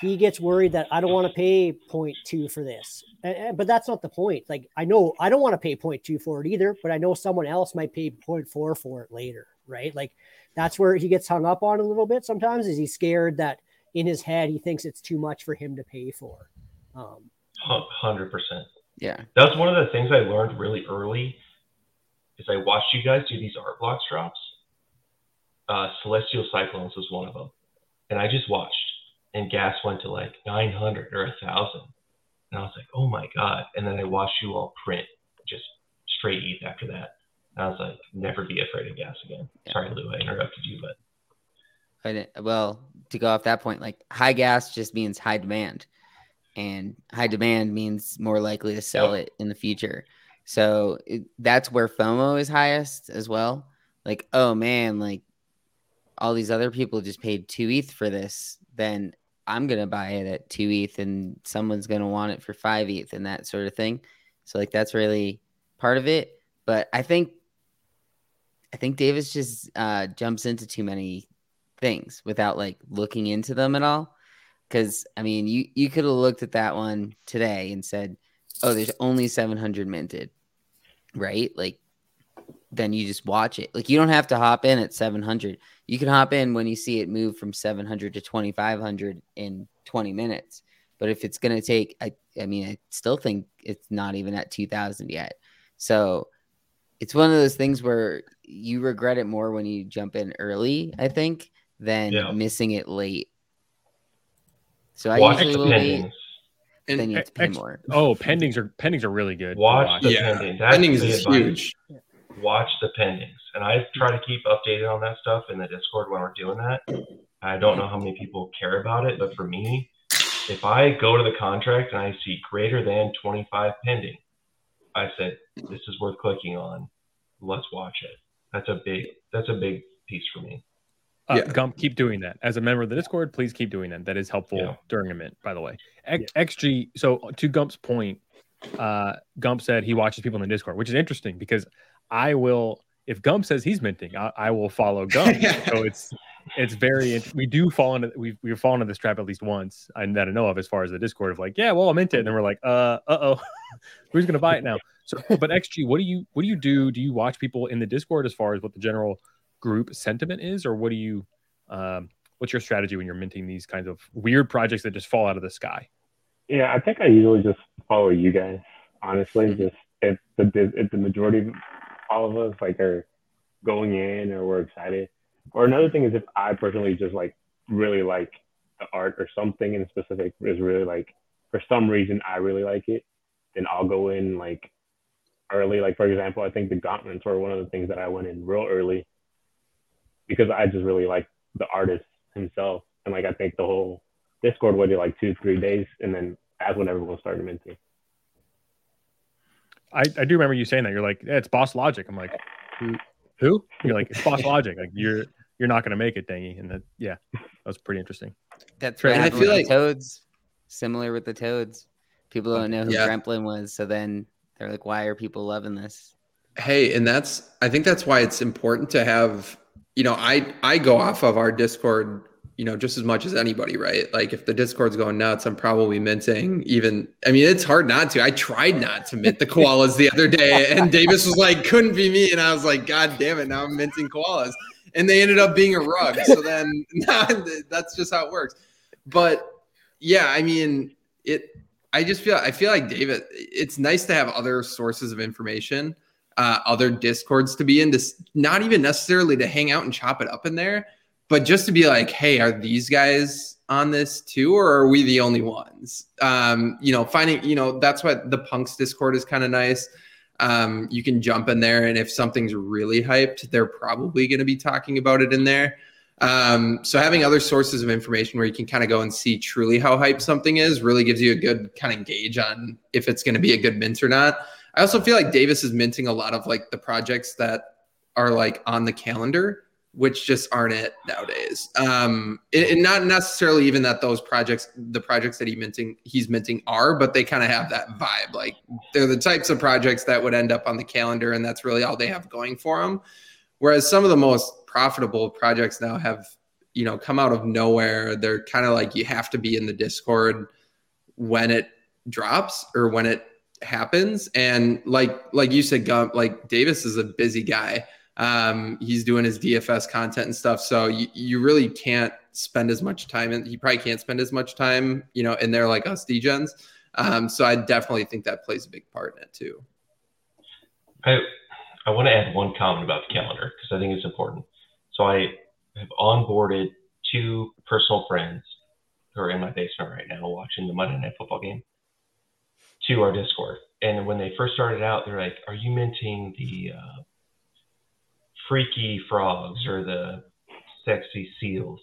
He gets worried that I don't want to pay 0.2 for this, And- and- but that's not the point. Like I know I don't want to pay 0.2 for it either, but I know someone else might pay 0.4 for it later, right? Like that's where he gets hung up on a little bit sometimes is he's scared that in his head he thinks it's too much for him to pay for um, Hundred percent. Yeah. That's one of the things I learned really early. Is I watched you guys do these art blocks drops. Uh, Celestial Cyclones was one of them, and I just watched, and gas went to like nine hundred or a thousand, and I was like, oh my god! And then I watched you all print just straight ETH after that, and I was like, never be afraid of gas again. Sorry, Lou, I interrupted you, but I didn't, well, to go off that point, like high gas just means high demand, and high demand means more likely to sell Yep. it in the future. So it, that's where FOMO is highest as well. Like, oh man, like all these other people just paid two ETH for this, then I'm gonna buy it at two ETH, and someone's gonna want it for five ETH, and that sort of thing. So like that's really part of it. But I think I think Davis just uh, jumps into too many things without like looking into them at all. Because I mean, you you could have looked at that one today and said, "Oh, there's only 700 minted," right? Like, then you just watch it. Like, you don't have to hop in at 700. You can hop in when you see it move from 700 to 2500 in 20 minutes. But if it's gonna take, I I mean, I still think it's not even at 2000 yet. So it's one of those things where you regret it more when you jump in early, I think, than Yeah. missing it late. So I Watch usually the will wait. pendings. And Then you have to pay Ex- more. Oh, pendings are pendings are really good. to Watch watch. the yeah, pending. That's pendings the is advice. huge. watch the pendings. And I try to keep updated on that stuff in the Discord when we're doing that. I don't know how many people care about it, but for me, if I go to the contract and I see greater than 25 pending, I said, this is worth clicking on. Let's watch it. That's a big, that's a big piece for me. Uh, Yeah. Gump, keep doing that. As a member of the Discord, please keep doing that. That is helpful Yeah. during a mint, by the way. X- XG, so to Gump's point, uh, Gump said he watches people in the Discord, which is interesting because I will, if Gump says he's minting, I, I will follow Gump. (laughs) so it's it's very, int- we do fall into, we've, we've fallen into this trap at least once and that I know of as far as the Discord of like, yeah, well, I mint it. And then we're like, uh, uh oh, (laughs) who's going to buy it now? So, but XG, what do you, what do you do? Do you watch people in the Discord as far as what the general group sentiment is, or what do you, um, what's your strategy when you're minting these kinds of weird projects that just fall out of the sky? Yeah, I think I usually just follow you guys. Honestly, Mhm. just if the if the majority of all of us like are going in or we're excited. Or another thing is if I personally just like really like the art or something in specific is really like for some reason I really like it, then I'll go in like early. Like for example, I think the gauntlets were one of the things that I went in real early because I just really like the artist himself. And like I think the whole Discord waited like two, three days, and then that's when everyone started minting. I, I do remember you saying that. You're like, yeah, it's Boss Logic. I'm like, who? Who? You're like, it's Boss Logic. Like you're you're not going to make it, Dangy. And that, yeah, that was pretty interesting. That's Right. And I feel like- Toads. Similar with the Toads. People don't know who Yeah. Gremplin was, so then they're like, "Why are people loving this?" Hey, and that's I think that's why it's important to have, you know, I I go off of our Discord, you know, just as much as anybody, right? Like if the Discord's going nuts, I'm probably minting even I mean, it's hard not to. I tried not to mint the koalas the other day and Davis was like, couldn't be me. And I was like, God damn it, now I'm minting koalas. And they ended up being a rug. So then (laughs) that's just how it works. But yeah, I mean, it I just feel I feel like David, it's nice to have other sources of information, uh, other discords to be in. To s- not even necessarily to hang out and chop it up in there, but just to be like, hey, are these guys on this too, or are we the only ones? Um, you know, finding, you know, that's what the punks Discord is kind of nice. Um, you can jump in there, and if something's really hyped, they're probably going to be talking about it in there. Um, so having other sources of information where you can kind of go and see truly how hyped something is really gives you a good kind of gauge on if it's going to be a good mint or not. I also feel like Davis is minting a lot of like the projects that are like on the calendar, which just aren't it nowadays. Um, and, not necessarily even that those projects, the projects that he minting, he's minting are, but they kind of have that vibe. Like they're the types of projects that would end up on the calendar, and that's really all they have going for them. Whereas some of the most profitable projects now have, you know, come out of nowhere. They're kind of like you have to be in the Discord when it drops or when it happens. And like like you said, Gump, like Davis is a busy guy. Um, he's doing his DFS content and stuff. So you, you really can't spend as much time and he probably can't spend as much time, you know, in there like us DGens. Um, so I definitely think that plays a big part in it too. I I want to add one comment about the calendar because I think it's important. So I have onboarded two personal friends who are in my basement right now watching the Monday Night Football game to our Discord. And when they first started out, they're like, "Are you minting the uh, freaky frogs or the sexy seals?"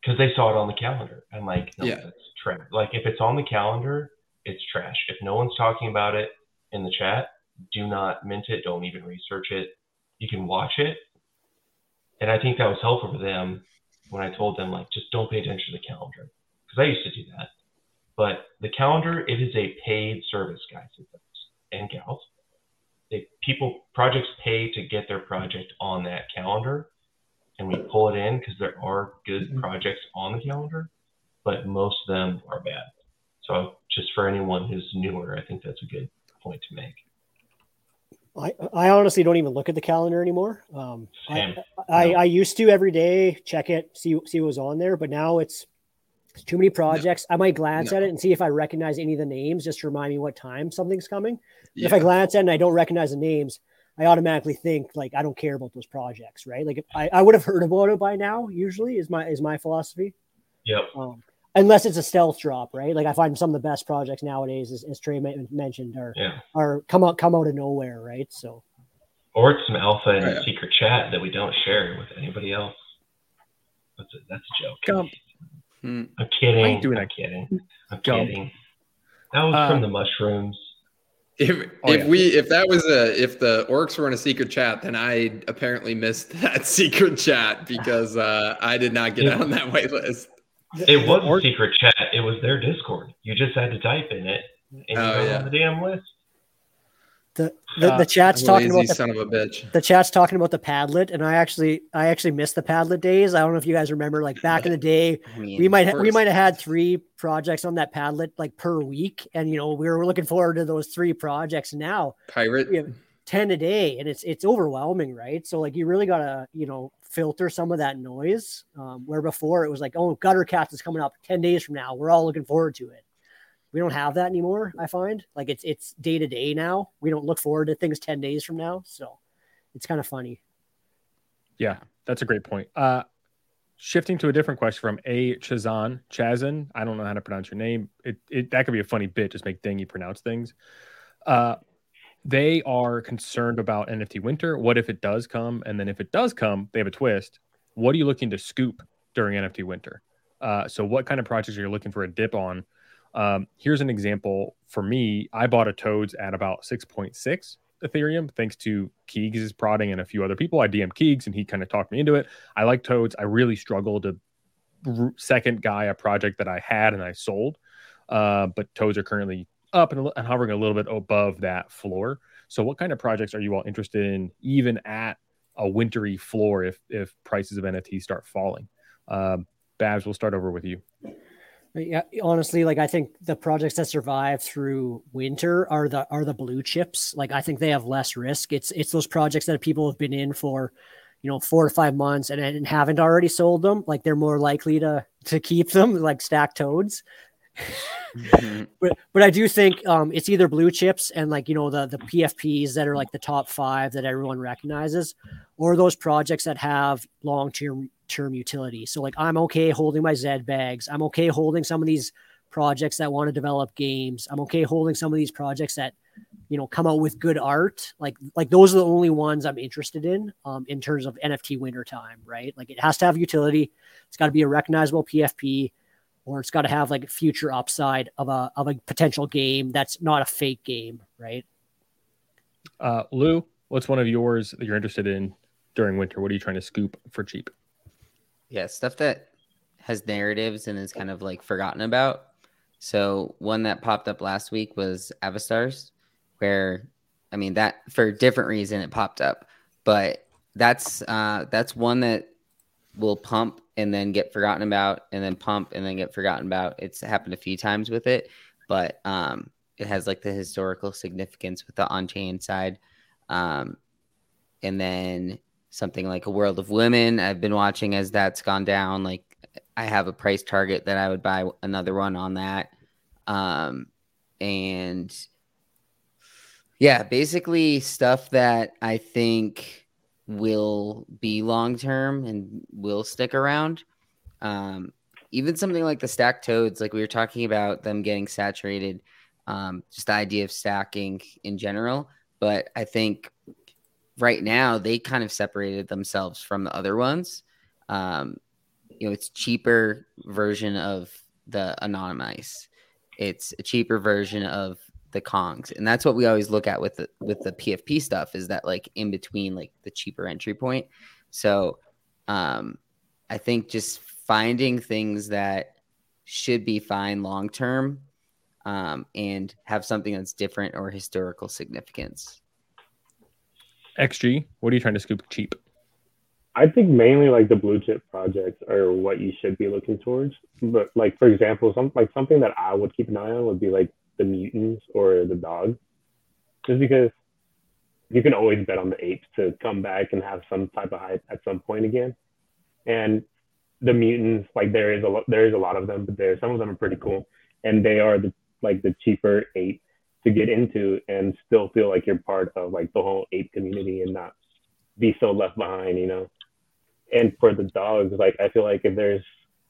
Because they saw it on the calendar. I'm like, "No, Yeah. that's trash. Like if it's on the calendar, it's trash. If no one's talking about it in the chat, do not mint it. Don't even research it. You can watch it. And I think that was helpful for them when I told them, like, just don't pay attention to the calendar. Because I used to do that. But the calendar, it is a paid service, guys and gals. They people projects pay to get their project on that calendar, and we pull it in because there are good projects on the calendar, but most of them are bad. So just for anyone who's newer, I think that's a good point to make. I, I honestly don't even look at the calendar anymore. Um. I, I, I used to every day check it, see see what was on there, but now it's, it's too many projects. I might glance No. at it and see if I recognize any of the names, just to remind me what time something's coming. If I glance at it and I don't recognize the names, I automatically think like I don't care about those projects, right? Like I, I would have heard about it by now. Usually is my is my philosophy. Yep. Um, unless it's a stealth drop, right? Like I find some of the best projects nowadays, as, as Trey mentioned, are Yeah. are come out come out of nowhere, right? So Or it's some alpha in yeah. secret chat that we don't share with anybody else. That's a, that's a joke. Come. Hmm. I'm kidding. I ain't doing I'm that. kidding. I'm Jump. kidding. That was Uh, from the mushrooms. If Oh, if yeah. we if that was a if the orcs were in a secret chat, then I apparently missed (laughs) that secret chat because uh, I did not get Yeah. on that wait list. It was or- a secret chat. It was their Discord. You just had to type in it, and you Oh, were yeah. on the damn list. The the, Uh, the chat's talking about the, son of a bitch. the chat's talking about the Padlet, and I actually I actually missed the Padlet days. I don't know if you guys remember, like back in the day, (laughs) I mean, we might ha- we might have had three projects on that Padlet like per week, and you know we were looking forward to those three projects. Now Pirate. we have 10 a day and it's it's overwhelming right so like you really gotta you know filter some of that noise um, where before it was like oh gutter cats is coming up 10 days from now we're all looking forward to it we don't have that anymore i find like it's it's day to day now we don't look forward to things 10 days from now so it's kind of funny Yeah, that's a great point. Uh, shifting to a different question from A Chazan Chazan. I don't know how to pronounce your name. It, it that could be a funny bit. Just make Dangy pronounce things. Uh, they are concerned about NFT winter. What if it does come? And then if it does come, they have a twist. What are you looking to scoop during NFT winter? Uh, so what kind of projects are you looking for a dip on? Um, here's an example for me. I bought a Toads at about 6.6 Ethereum, thanks to Keegs' prodding and a few other people. I DM Keegs and he kind of talked me into it. I like Toads. I really struggled to second guy a project that I had and I sold. Uh, but Toads are currently up and, and hovering a little bit above that floor. So, what kind of projects are you all interested in, even at a wintry floor, if if prices of NFTs start falling? Um, Babs, we'll start over with you. Yeah honestly like i think the projects that survive through winter are the are the blue chips. Like i think they have less risk. It's it's those projects that people have been in for you know four to five months and, and haven't already sold them. Like they're more likely to to keep (laughs) them like stack toads. Mhm. (laughs) but but I do think um, it's either blue chips and like you know the the PFPs that are like the top five that everyone recognizes, or those projects that have long term term utility. So like I'm okay holding my Z bags. I'm okay holding some of these projects that want to develop games. I'm okay holding some of these projects that you know come out with good art. Like like those are the only ones I'm interested in um, in terms of NFT winter time. Right? Like it has to have utility. It's got to be a recognizable PFP or it's got to have like future upside of a of a potential game that's not a fake game, right? Uh, Lou, what's one of yours that you're interested in during winter? What are you trying to scoop for cheap? Yeah, stuff that has narratives and is kind of like forgotten about. So one that popped up last week was Avastars, where I mean that for a different reason it popped up, but that's uh that's one that will pump and then get forgotten about and then pump and then get forgotten about. It's happened a few times with it, but um it has like the historical significance with the on-chain side. Um and then something like a world of women. I've been watching as that's gone down. Like i have a price target that i would buy another one on that. Um and yeah basically stuff that i think will be long term and will stick around. Um even something like the stack toads like we were talking about them getting saturated um just the idea of stacking in general. But i think right now they kind of separated themselves from the other ones. Um, you know, it's cheaper version of the Anonymice. It's a cheaper version of the Kongs, and that's what we always look at with the with the PFP stuff. Is that like in between, like the cheaper entry point? So, um, I think just finding things that should be fine long term, um, and have something that's different or historical significance. XG, what are you trying to scoop cheap? I think mainly like the blue chip projects are what you should be looking towards. But like for example, some like something that I would keep an eye on would be like the mutants or the dog, just because you can always bet on the apes to come back and have some type of hype at some point again. And the mutants, like there is a lot, there is a lot of them, but there some of them are pretty cool, and they are the like the cheaper ape to get into and still feel like you're part of like the whole ape community and not be so left behind, you know. And for the dogs, like I feel like if there's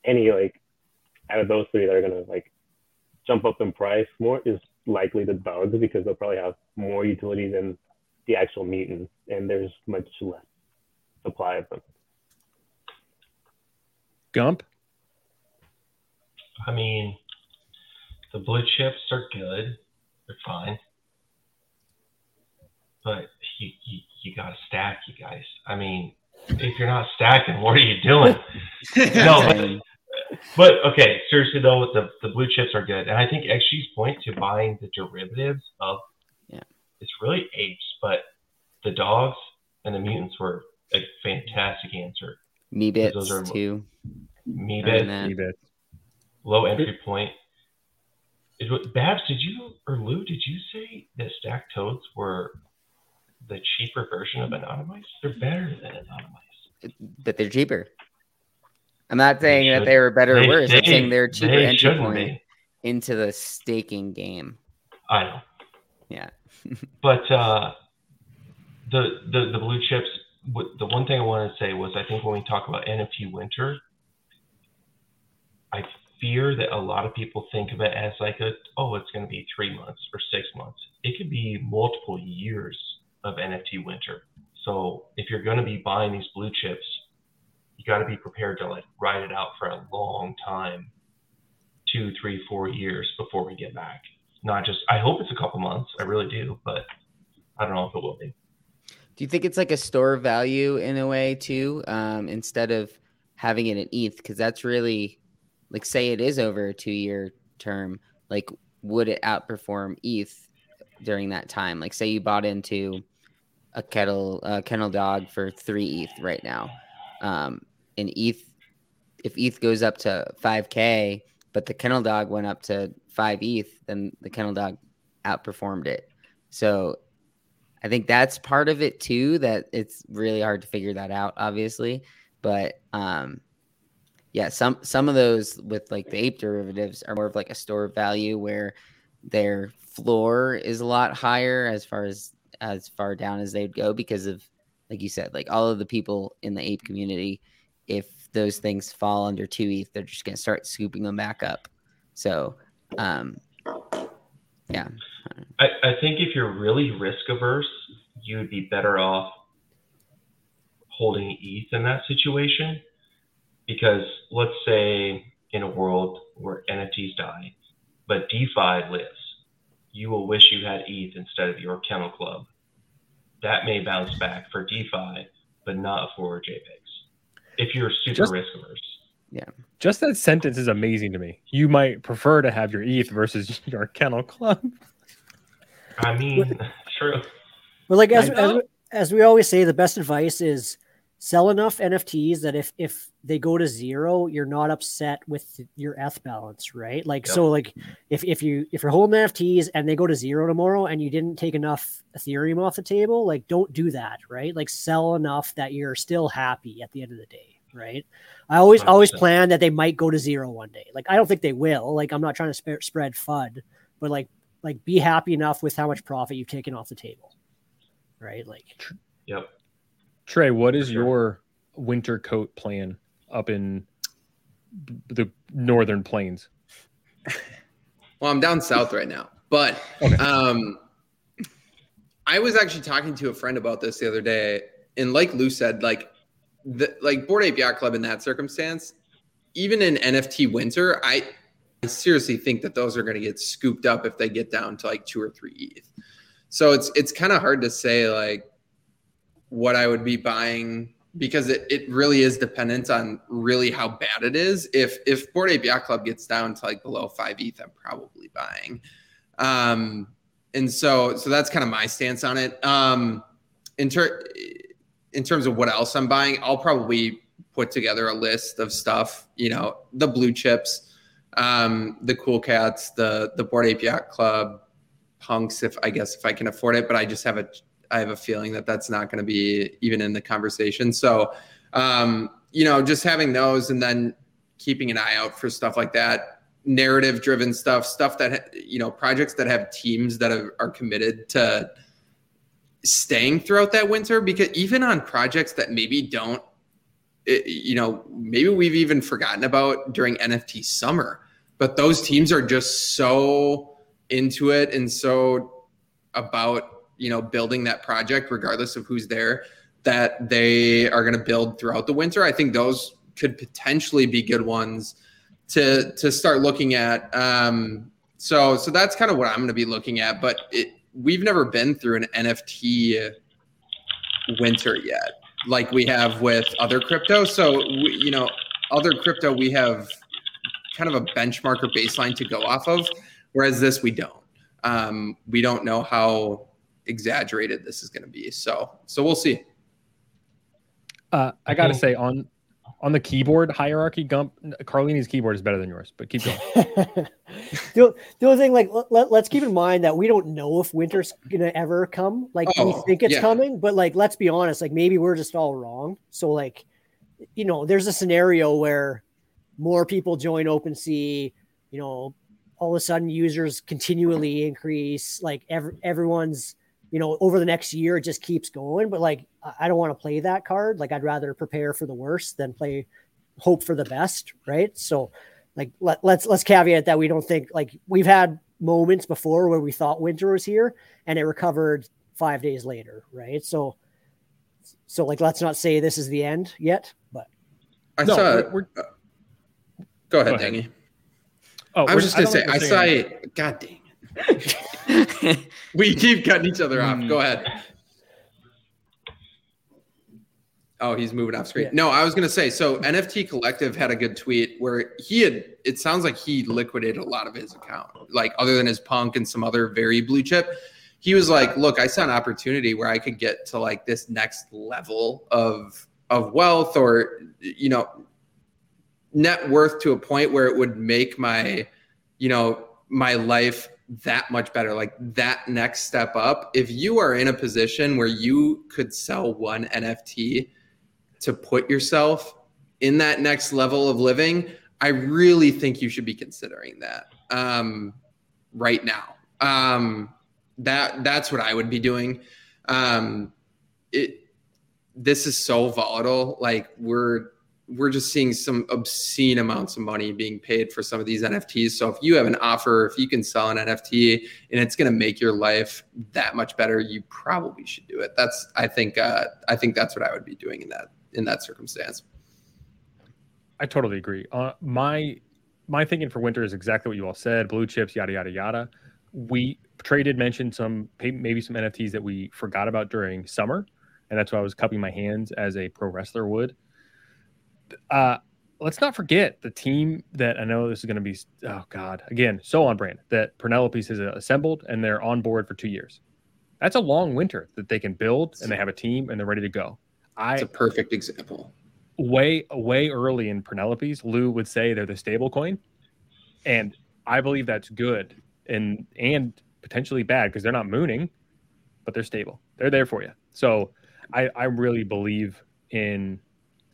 any like out of those three that are gonna like jump up in price more is likely the dogs because they'll probably have more utility than the actual mutants and there's much less supply of them. Gump? I mean, the blue chips are good. They're fine. But you, you, you got to stack, you guys. I mean, if you're not stacking, what are you doing? (laughs) no, but, but okay, seriously though, the, the blue chips are good. And I think XG's point to buying the derivatives of Yeah. it's really apes, but the dogs and the mutants were a fantastic answer. Me Those bits are- too. Me Other bit, than low entry point. Is what Babs, did you or Lou, did you say that stacked toads were the cheaper version of anonymized? They're better than anonymized. but they're cheaper. I'm not saying that they were better or they- worse. I'm saying they're cheaper they entry point be. into the staking game. I know. Yeah. (laughs) But uh, the, the the blue chips. The one thing I wanted to say was, I think when we talk about NFT winter, I fear that a lot of people think of it as like a oh, it's going to be three months or six months. It could be multiple years of NFT winter. So if you're going to be buying these blue chips, you got to be prepared to like ride it out for a long time, two, three, four years before we get back. Not just. I hope it's a couple months. I really do, but I don't know if it will be. Do you think it's like a store of value in a way too, um, instead of having it in ETH? Because that's really like, say it is over a two year term, like, would it outperform ETH during that time? Like, say you bought into a kettle, a kennel dog for three ETH right now, um, and ETH, if ETH goes up to 5K, but the kennel dog went up to five ETH, then the kennel dog outperformed it. So I think that's part of it too. That it's really hard to figure that out, obviously. But um, yeah, some some of those with like the ape derivatives are more of like a store of value where their floor is a lot higher as far as as far down as they'd go because of like you said, like all of the people in the ape community. If those things fall under two ETH, they're just gonna start scooping them back up. So um, yeah, I, I think if you're really risk averse, you'd be better off holding ETH in that situation. Because let's say in a world where NFTs die, but DeFi lives, you will wish you had ETH instead of your kennel club. That may bounce back for DeFi, but not for JPEGs. If you're super Just- risk averse. Yeah. Just that sentence is amazing to me. You might prefer to have your ETH versus (laughs) your kennel club. I mean, (laughs) true. But like as, as, as we always say, the best advice is sell enough NFTs that if if they go to zero, you're not upset with your ETH balance, right? Like Yep. so, like if if you if you're holding NFTs and they go to zero tomorrow and you didn't take enough Ethereum off the table, like don't do that, right? Like sell enough that you're still happy at the end of the day, right? I always always 100%. plan that they might go to zero one day. Like I don't think they will. Like I'm not trying to sp- spread FUD, but like like be happy enough with how much profit you've taken off the table, right? Like Yep. Trey, what is Sure. your winter coat plan up in the northern plains? (laughs) Well, I'm down south right now, but Okay. um, I was actually talking to a friend about this the other day, and like Lou said, like the like Bored Ape Yacht Club in that circumstance, even in NFT winter, I, I seriously think that those are going to get scooped up if they get down to like two or three ETH. So it's it's kind of hard to say like what I would be buying because it, it really is dependent on really how bad it is. If if Bored Ape Yacht Club gets down to like below five ETH, I'm probably buying. Um, and so so that's kind of my stance on it. Um, in ter- in terms of what else I'm buying, I'll probably put together a list of stuff. You know, the blue chips, um, the cool cats, the the Bored Ape Yacht Club, punks. If I guess if I can afford it, but I just have a I have a feeling that that's not going to be even in the conversation. So, um, you know, just having those and then keeping an eye out for stuff like that, narrative driven stuff, stuff that you know, projects that have teams that have, are committed to staying throughout that winter. Because even on projects that maybe don't, it, you know, maybe we've even forgotten about during NFT summer, but those teams are just so into it and so about you know building that project regardless of who's there that they are going to build throughout the winter. I think those could potentially be good ones to to start looking at. Um so so that's kind of what i'm going to be looking at but it, we've never been through an nft winter yet like we have with other crypto. So we, you know other crypto we have kind of a benchmark or baseline to go off of whereas this we don't. Um, we don't know how exaggerated this is going to be so so we'll see Uh, I gotta say on on the keyboard hierarchy, Gump Carlini's keyboard is better than yours. But keep going. (laughs) the, the only thing, like, let, us keep in mind that we don't know if winter's gonna ever come. Like, we Oh, think it's yeah. coming, but like, let's be honest, like, maybe we're just all wrong. So, like, you know, there's a scenario where more people join OpenSea, you know, all of a sudden users continually increase, like, every, everyone's, you know, over the next year, it just keeps going. But like, I- I don't want to play that card. Like, I'd rather prepare for the worst than play hope for the best, right? So, like let, let's let's caveat that we don't think like we've had moments before where we thought winter was here and it recovered five days later right so so like let's not say this is the end yet but i No, saw we're- we're- uh, go ahead Go ahead. dangy Oh, i was just gonna don't say i saw saying- it god dang it (laughs) we keep cutting each other off go ahead Oh, he's moving off screen. Yeah. No, I was gonna say. So NFT Collective had a good tweet where he had. It sounds like he liquidated a lot of his account, like other than his punk and some other very blue chip. He was like, "Look, I saw an opportunity where I could get to like this next level of of wealth, or you know, net worth to a point where it would make my, you know, my life that much better, like that next step up. If you are in a position where you could sell one NFT to put yourself in that next level of living, I really think you should be considering that um, right now. Um, that that's what I would be doing. Um, it this is so volatile. Like we're we're just seeing some obscene amounts of money being paid for some of these NFTs. So if you have an offer, if you can sell an NFT and it's going to make your life that much better, you probably should do it. That's I think uh, I think that's what I would be doing in that in that circumstance. I totally agree. Uh, my my thinking for winter is exactly what you all said: blue chips, yada yada yada. We Trey did mention some maybe some NFTs that we forgot about during summer, and that's why I was cupping my hands as a pro wrestler would. Uh, let's not forget the team that I know this is going to be. Oh God, again, so on brand that Penelope's has assembled, and they're on board for two years. That's a long winter that they can build, and they have a team, and they're ready to go. I It's a perfect example. way way early in Penelope's, Lou would say they're the stable coin, and I believe that's good and and potentially bad because they're not mooning, but they're stable. They're there for you. So I I really believe in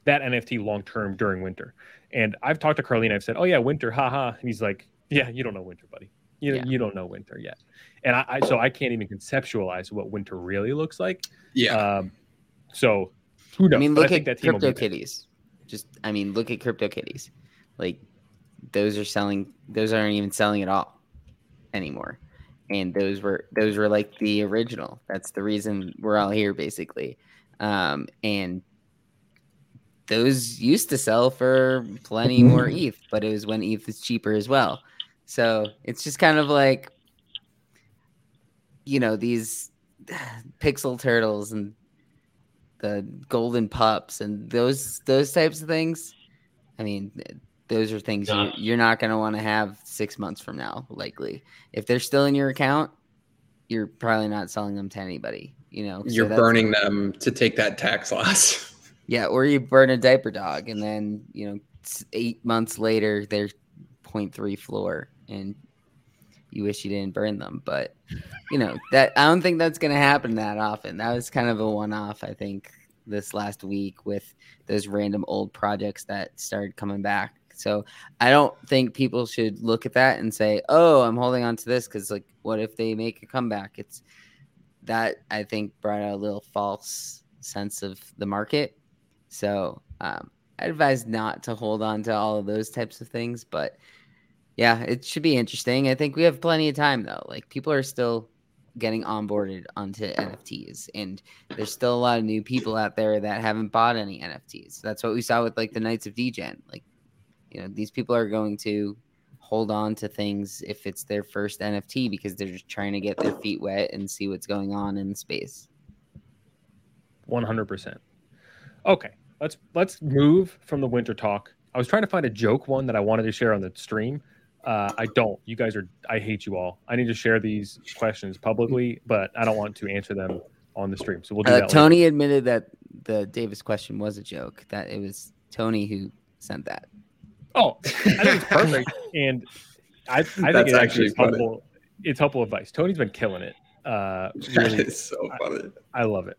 that NFT long term during winter. And I've talked to Carlene. I've said, "Oh yeah, winter, haha," and he's like, "Yeah, you don't know winter, buddy. You Yeah. you don't know winter yet." And I, I so I can't even conceptualize what winter really looks like. Yeah. Um, so who knows? I mean, look think at that team crypto there. Just, I mean, look at crypto kitties. Like, those are selling. Those aren't even selling at all anymore. And those were those were like the original. That's the reason we're all here, basically. Um, and those used to sell for plenty mm-hmm. more ETH, but it was when ETH was cheaper as well. So it's just kind of like, you know, these (sighs) pixel turtles and the golden pups and those those types of things. I mean, those are things Yeah. you, you're not going to want to have six months from now. Likely, if they're still in your account, you're probably not selling them to anybody. You know, You're that's- burning them to take that tax loss. (laughs) Yeah, or you burn a diaper dog, and then you know, eight months later they're 0.3 floor, and you wish you didn't burn them. But you know that I don't think that's going to happen that often. That was kind of a one-off, I think, this last week with those random old projects that started coming back. So I don't think people should look at that and say, "Oh, I'm holding on to this," because like, what if they make a comeback? It's that I think brought out a little false sense of the market. So um, I advise not to hold on to all of those types of things. But yeah, it should be interesting. I think we have plenty of time though. Like people are still getting onboarded onto NFTs, and there's still a lot of new people out there that haven't bought any NFTs. That's what we saw with like the Knights of Degen. Like you know, these people are going to hold on to things if it's their first NFT because they're just trying to get their feet wet and see what's going on in space. One hundred percent. Okay, let's let's move from the winter talk. I was trying to find a joke one that I wanted to share on the stream. Uh, I don't. You guys are. I hate you all. I need to share these questions publicly, but I don't want to answer them on the stream. So we'll do Uh, that. later. Tony admitted that the Davis question was a joke. That it was Tony who sent that. Oh, I think it's perfect, and I, I (laughs) think That's it actually actually is funny. helpful. It's helpful advice. Tony's been killing it. Uh, (laughs) really, is so funny. I love it.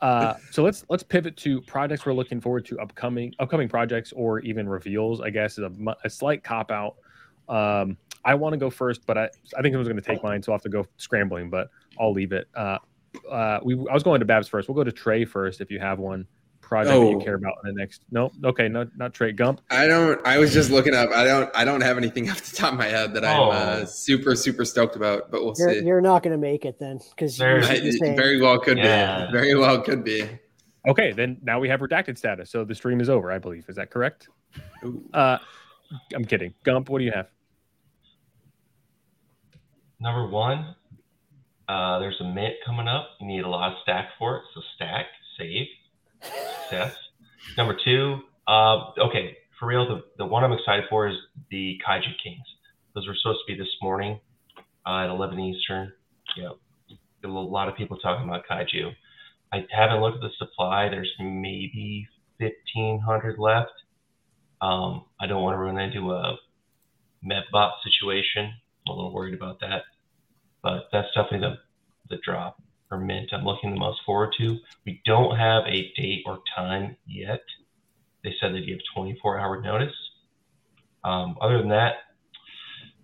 Uh, so let's let's pivot to projects we're looking forward to upcoming upcoming projects or even reveals. I guess is a, a slight cop out. Um, I want to go first, but I I think was going to take mine, so I will have to go scrambling. But I'll leave it. Uh, uh, we I was going to Babs first. We'll go to Trey first if you have one project that you Oh. care about in the next. No, okay, no, not Trey Gump. I don't. I was just looking up. I don't. I don't have anything (laughs) off the top of my head that I'm uh, Oh. super super stoked about. But we'll You're, see. you're not going to make it then because There's- I- you're it saying, very well could Yeah. be. Very well could be. Okay, then now we have redacted status, so the stream is over. I believe is that correct? Uh, I'm kidding. Gump, what do you have? Number one, uh, there's a mint coming up. You need a lot of stack for it, so stack, save, success. Number two, uh, okay, for real, the, the one I'm excited for is the Kaiju Kings. Those were supposed to be this morning uh, at 11 Eastern. Yeah, a lot of people talking about Kaiju. I haven't looked at the supply. There's maybe 1,500 left. Um, I don't want to run into a Medbot situation. I'm a little worried about that. But that's definitely the, the drop or mint I'm looking the most forward to. We don't have a date or time yet. They said they'd give 24 hour notice. Um, other than that,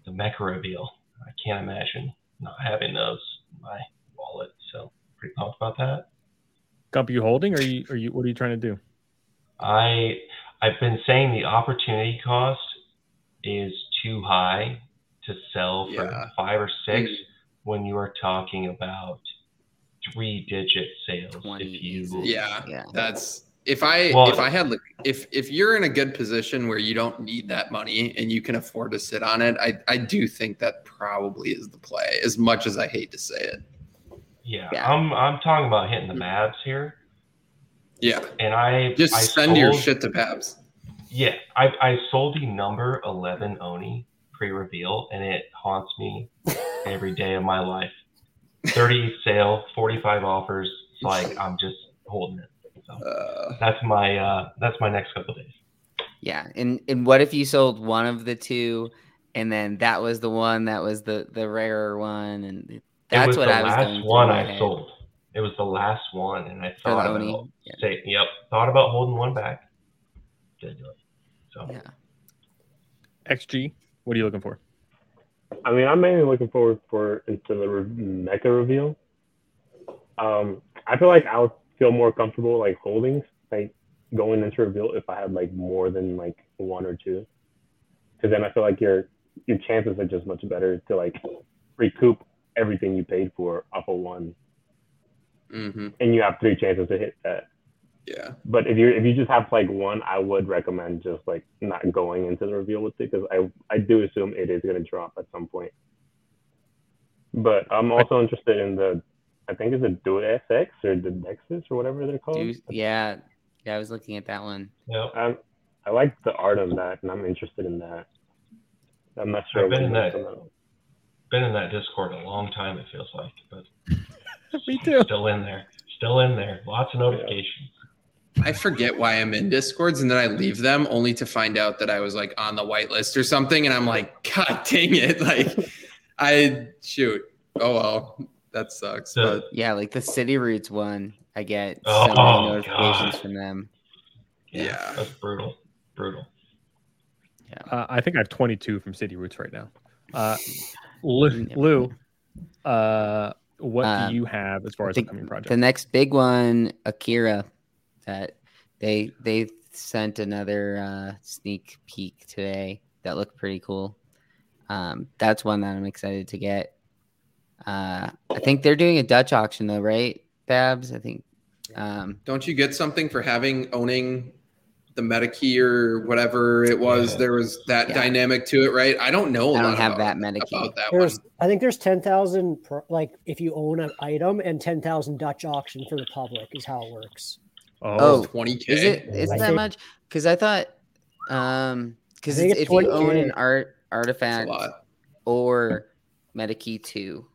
the Meka reveal. I can't imagine not having those in my wallet. So pretty pumped about that. Gump, you holding, or you, or you, what are you trying to do? I I've been saying the opportunity cost is too high to sell for Yeah. five or six Mm. when you are talking about three digit sales. 20 If you. Yeah, Yeah. that's if I Well- if I had like if if you're in a good position where you don't need that money and you can afford to sit on it, I I do think that probably is the play. As much as I hate to say it. yeah, Yeah. I'm I'm talking about hitting the mm-hmm. Mavs here, Yeah, and I just I send your shit to Babs. Yeah, I I sold the number eleven Oni pre reveal, and it haunts me every day of my life. Thirty sale, forty five offers. It's like I'm just holding it. So Uh, that's my uh that's my next couple days. Yeah, and and what if you sold one of the two, and then that was the one that was the the rarer one, and it that's was what the I was last going one I head. sold. It was the last one, and I thought about yeah. say, yep, thought about holding one back. Didn't do it. So Yeah. XG, what are you looking for? I mean, I'm mainly looking forward for into the re- Meka reveal. Um, I feel like I would feel more comfortable like holding like going into reveal if I had like more than like one or two, because then I feel like your your chances are just much better to like recoup everything you paid for off of one, hmm and you have three chances to hit that. Yeah. But if you if you just have like one, I would recommend just like not going into the reveal with it because I I do assume it is gonna drop at some point. But I'm also interested in the I think it's a Duo SX or the Nexus or whatever they're called. Do- yeah, yeah, I was looking at that one. yep. Um, I like the art of that, and I'm interested in that. I'm not sure. I've been in that. gonna- Been in that Discord a long time. It feels like, but (laughs) Me too. Still in there. Still in there. Lots of notifications. I forget why I'm in Discords and then I leave them only to find out that I was like on the whitelist or something. And I'm like, God dang it. (laughs) Like, I shoot. Oh, well, that sucks. The- But Yeah, like the City Roots one, I get so Oh, many notifications God. from them. Yeah. That's brutal. Brutal. Uh, I think I have 22 from City Roots right now. Uh, Lou, Lou uh, what Um, do you have as far as the- upcoming projects? The next big one, Akira, that they they sent another uh, sneak peek today that looked pretty cool. Um, that's one that I'm excited to get. Uh, I think they're doing a Dutch auction though, right, Babs? I think. Um, don't you get something for having owning the MetaKey or whatever it was? Yeah. There was that Yeah. dynamic to it, right? I don't know. I I don't have that MetaKey. about that There's, one. I think there's ten thousand like if you own an item and ten thousand Dutch auction for the public is how it works. Oh, 20k. Is it is that think- much? Because I thought, um, because if you 20K. own an art artifact lot. or MetaKey two,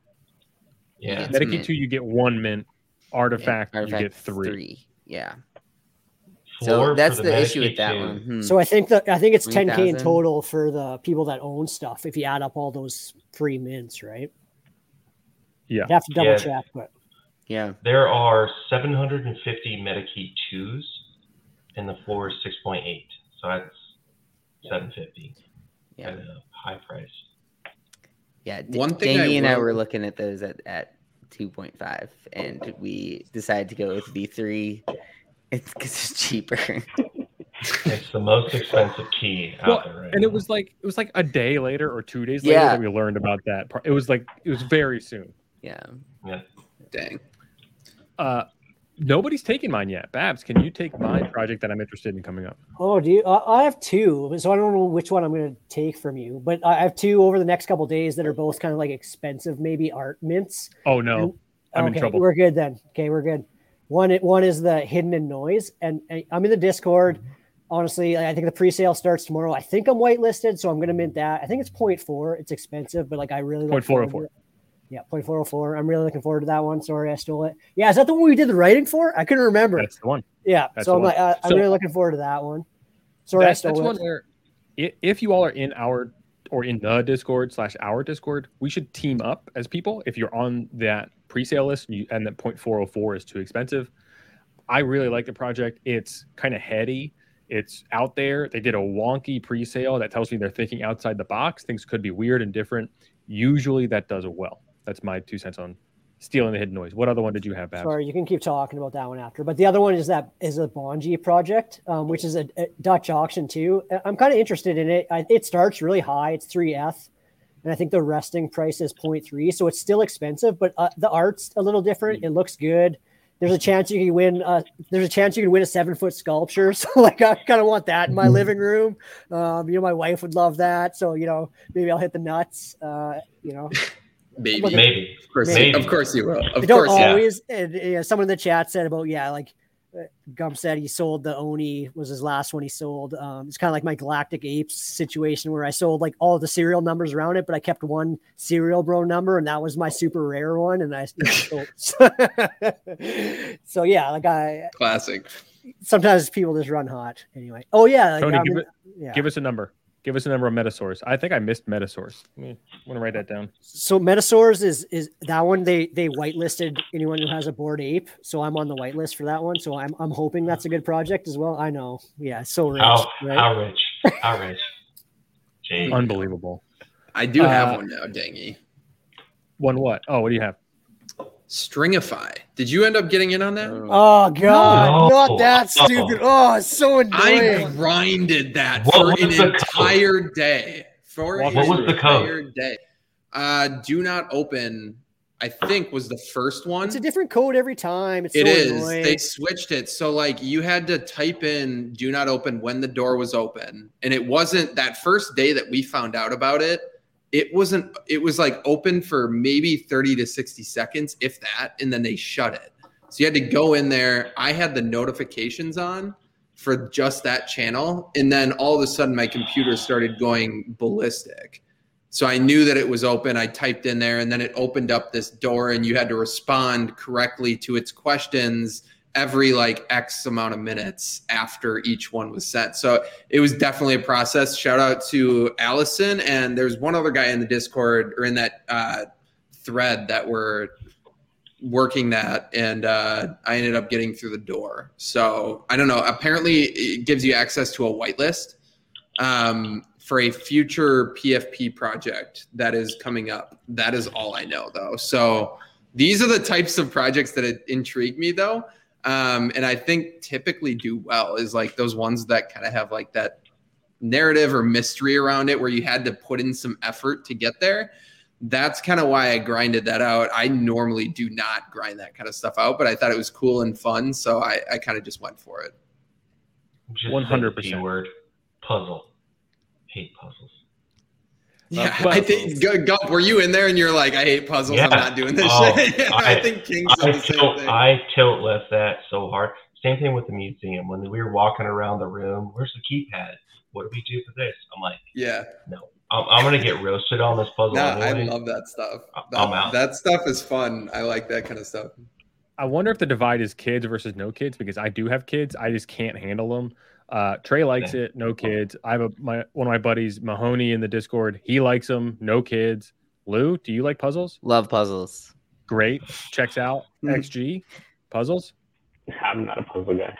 Yeah. It's MetaKey mint. 2, you get one mint. Artifact, yeah, you get three. three. Yeah. Floor So that's the the, issue with that one. Hmm. So I think that I think it's ten k in total for the people that own stuff if you add up all those free mints, right? Yeah. I'd have to double Yeah. check, but yeah. There are 750 MetaKey 2s, and the floor is 6.8. So that's 750 Yeah. at a high price. Yeah, D- One thing I Dangy and I will- were looking at those at, at 2.5, and we decided to go with V3. It's because it's cheaper. (laughs) It's the most expensive key out Well, there right and it was like it was like a day later or two days later Yeah. that we learned about that part. It was like it was very soon. Yeah yeah. Dang. Uh, nobody's taking mine yet. Babs, can you take my hmm. project that I'm interested in coming up? Oh, do you? I have two, so I don't know which one I'm going to take from you. But I have two over the next couple days that are both kind of like expensive, maybe art mints. Oh no, and, I'm okay, in trouble. We're good then. Okay, we're good. One one is the hidden in noise, and, I'm in the Discord. Honestly, I think the pre-sale starts tomorrow. I think I'm whitelisted, so I'm going to mint that. I think it's 0. 0.4. It's expensive, but like I really 0. 0.404. Yeah, point four oh four. I'm really looking forward to that one. Sorry, I stole it. Yeah, is that the one we did the writing for? I couldn't remember. That's the one. Yeah, that's so I'm like, uh, I'm really looking forward to that one. Sorry, I stole that's it. One where if you all are in our or in the Discord slash our Discord, we should team up as people. If you're on that pre-sale list and, you, and that point four oh four is too expensive, I really like the project. It's kind of heady. It's out there. They did a wonky pre-sale that tells me they're thinking outside the box. Things could be weird and different. Usually, that does well. That's my two cents on stealing the hidden noise. What other one did you have, Babs? Sorry, you can keep talking about that one after. But the other one is that is a Bonji project, um, which is a, a Dutch auction too. I'm kind of interested in it. I, it starts really high; it's three F, and I think the resting price is 0.3, so it's still expensive. But uh, the art's a little different. It looks good. There's a chance you can win. Uh, there's a chance you can win a seven foot sculpture. (laughs) So like, I kind of want that in my living room. Um, you know, my wife would love that. So you know, maybe I'll hit the nuts. Uh, you know, (laughs) Maybe. Look at- Maybe. Of course, Maybe. of course you will. I Of don't course, yeah. And, you know, someone in the chat said about yeah, like uh, Gump said he sold the Oni was his last one he sold. Um, it's kind of like my Galactic Apes situation where I sold like all the serial numbers around it, but I kept one serial bro number, and that was my super rare one, and I. You (laughs) know, sold. (laughs) so yeah, like I Classic. sometimes people just run hot anyway. Oh yeah, like, Tony, give in- it, yeah. give us a number. Give us a number of Metasaurs. I think I missed Metasaurs. I want to write that down. So Metasaurs is is that one they they whitelisted anyone who has a Bored Ape. So I'm on the whitelist for that one. So I'm I'm hoping that's a good project as well. I know. Yeah, so rich. How, right? how rich? How rich? (laughs) Jeez. Unbelievable. I do have Uh, one now, Dangy. One what? Oh, what do you have? Stringify. Did you end up getting in on that? Oh god, No. not that stupid. Oh, it's so annoying. I grinded that What for an the code? entire day. For What an was the code? entire day. Uh, do not open. I think was the first one. It's a different code every time. It's It so is. annoying. They switched it. So like you had to type in do not open when the door was open. And it wasn't that first day that we found out about it. It wasn't it was like open for maybe 30 to 60 seconds if that and then they shut it. So you had to go in there. I had the notifications on for just that channel and then all of a sudden my computer started going ballistic. So I knew that it was open. I typed in there and then it opened up this door and you had to respond correctly to its questions every like X amount of minutes after each one was sent. So it was definitely a process. Shout out to Allison. And there's one other guy in the Discord or in that uh, thread that were working that. And uh, I ended up getting through the door. So I don't know. Apparently, it gives you access to a whitelist. Um, for a future PFP project that is coming up. That is all I know, though. So these are the types of projects that intrigue me, though, um, and I think typically do well. Is like those ones that kind of have like that narrative or mystery around it, where you had to put in some effort to get there. That's kind of why I grinded that out. I normally do not grind that kind of stuff out, but I thought it was cool and fun, so I, I kind of just went for it. One hundred percent. Word puzzle hate puzzles. Yeah, uh, I think Gump, were you in there and you're like, I hate puzzles. Yeah. I'm not doing this oh, shit. (laughs) I, I, think King I tilt, I tilt left that so hard. Same thing with the museum. When we were walking around the room, where's the keypad? What do we do for this? I'm like, yeah, no. I'm, I'm gonna get roasted on this puzzle. Nah, anyway. I love that stuff. That, I'm out. That stuff is fun. I like that kind of stuff. I wonder if the divide is kids versus no kids because I do have kids. I just can't handle them. Uh, Trey likes it, no kids. I have a my one of my buddies, Mahoney, in the Discord. He likes them, no kids. Lou, do you like puzzles? Love puzzles. Great, checks out. Hmm. XG, puzzles. I'm not a puzzle guy.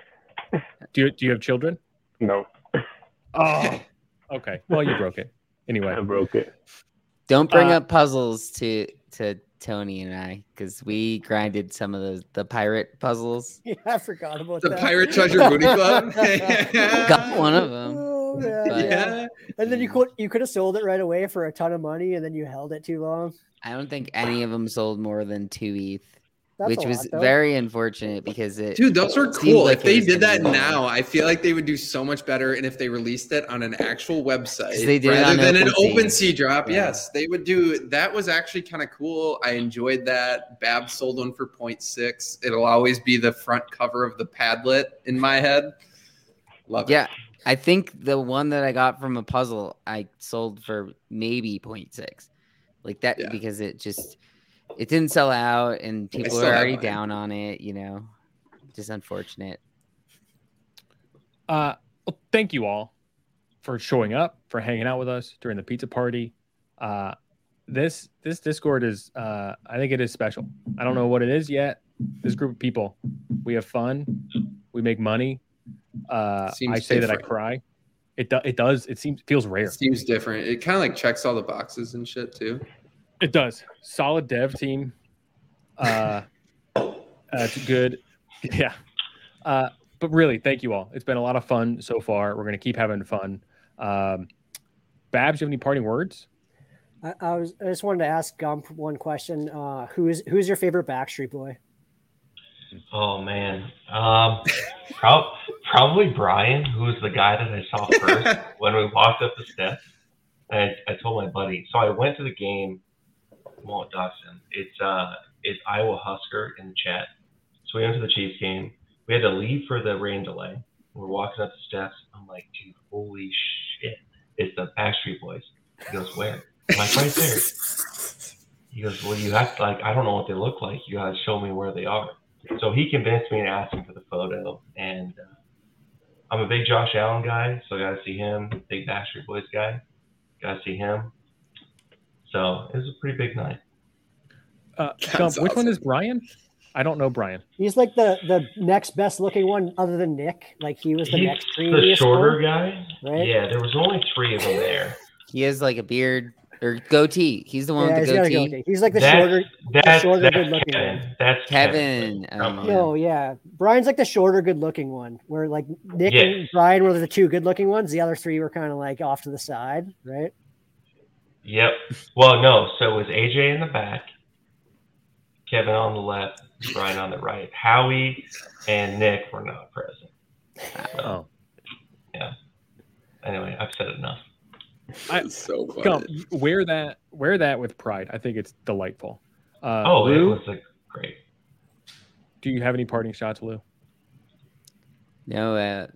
do you do you have children? No. Oh, okay. Well, you broke it. Anyway, I broke it. Don't bring uh, up puzzles to to Tony and I because we grinded some of the the pirate puzzles. (laughs) Yeah, I forgot about that. the that. pirate treasure booty (laughs) club. Oh, Got one of them. Oh, yeah, yeah. And then you could you could have sold it right away for a ton of money, and then you held it too long. I don't think any of them sold more than two ETH. That's which was lot, very unfortunate because it. Dude, those were cool. Like if they did that now, I feel like they would do so much better. And if they released it on an actual website they did rather than an OpenSea drop, yeah. yes, they would do. That was actually kind of cool. I enjoyed that. Bab sold one for 0.6. It'll always be the front cover of the Padlet in my head. Love it. Yeah. I think the one that I got from a puzzle, I sold for maybe 0.6. Like that, yeah. because it just it didn't sell out and people are already down on it, you know. Just unfortunate. Uh well, thank you all for showing up, for hanging out with us during the pizza party. Uh this this Discord is uh I think it is special. I don't know what it is yet. This group of people, we have fun, we make money. Uh I say different. that I cry. It do, it does. It seems feels rare. It seems different. It kind of like checks all the boxes and shit too. It does. Solid dev team. Uh, it's good. (laughs) Yeah. Uh, but really, thank you all. It's been a lot of fun so far. We're going to keep having fun. Um, Babs, you have any parting words? I, I, was. I just wanted to ask Gump one question. Uh, who is who's your favorite Backstreet Boy? Oh man, um, prob- probably Brian, who was the guy that I saw first (laughs) when we walked up the steps. I, I told my buddy. So I went to the game Walt Dawson. It's uh, it's Iowa Husker in the chat. So we went to the Chiefs game. We had to leave for the rain delay. We're walking up the steps. I'm like, dude, holy shit! It's the Backstreet Boys. He goes, where? I'm like, right there. He goes, well, you have to like, I don't know what they look like. You gotta show me where they are. So he convinced me to ask him for the photo, and uh, I'm a big Josh Allen guy, so I got to see him. Big Backstreet Boys guy, got to see him. So it was a pretty big night. Uh, (laughs) Gump, which one is Brian? I don't know Brian. He's like the the next best looking one other than Nick. Like he was the He's next the shorter one, guy. Right? Yeah, there was only three of them there. He has like a beard or goatee. He's the one yeah, with the goatee. goatee. He's like the that's, shorter, that's, the shorter, good looking one. That's Kevin. Kevin. Um, no, yeah, Brian's like the shorter, good looking one. Where like Nick yes. and Brian were the two good looking ones. The other three were kind of like off to the side, right? Yep. Well, no. So it was AJ in the back, Kevin on the left, Brian on the right. Howie and Nick were not present. So, oh. Yeah. Anyway, I've said enough. I, so funny. Come, wear that, wear that with pride. I think it's delightful. Uh, oh, Lou, it was a great. Do you have any parting shots, Lou? No, uh,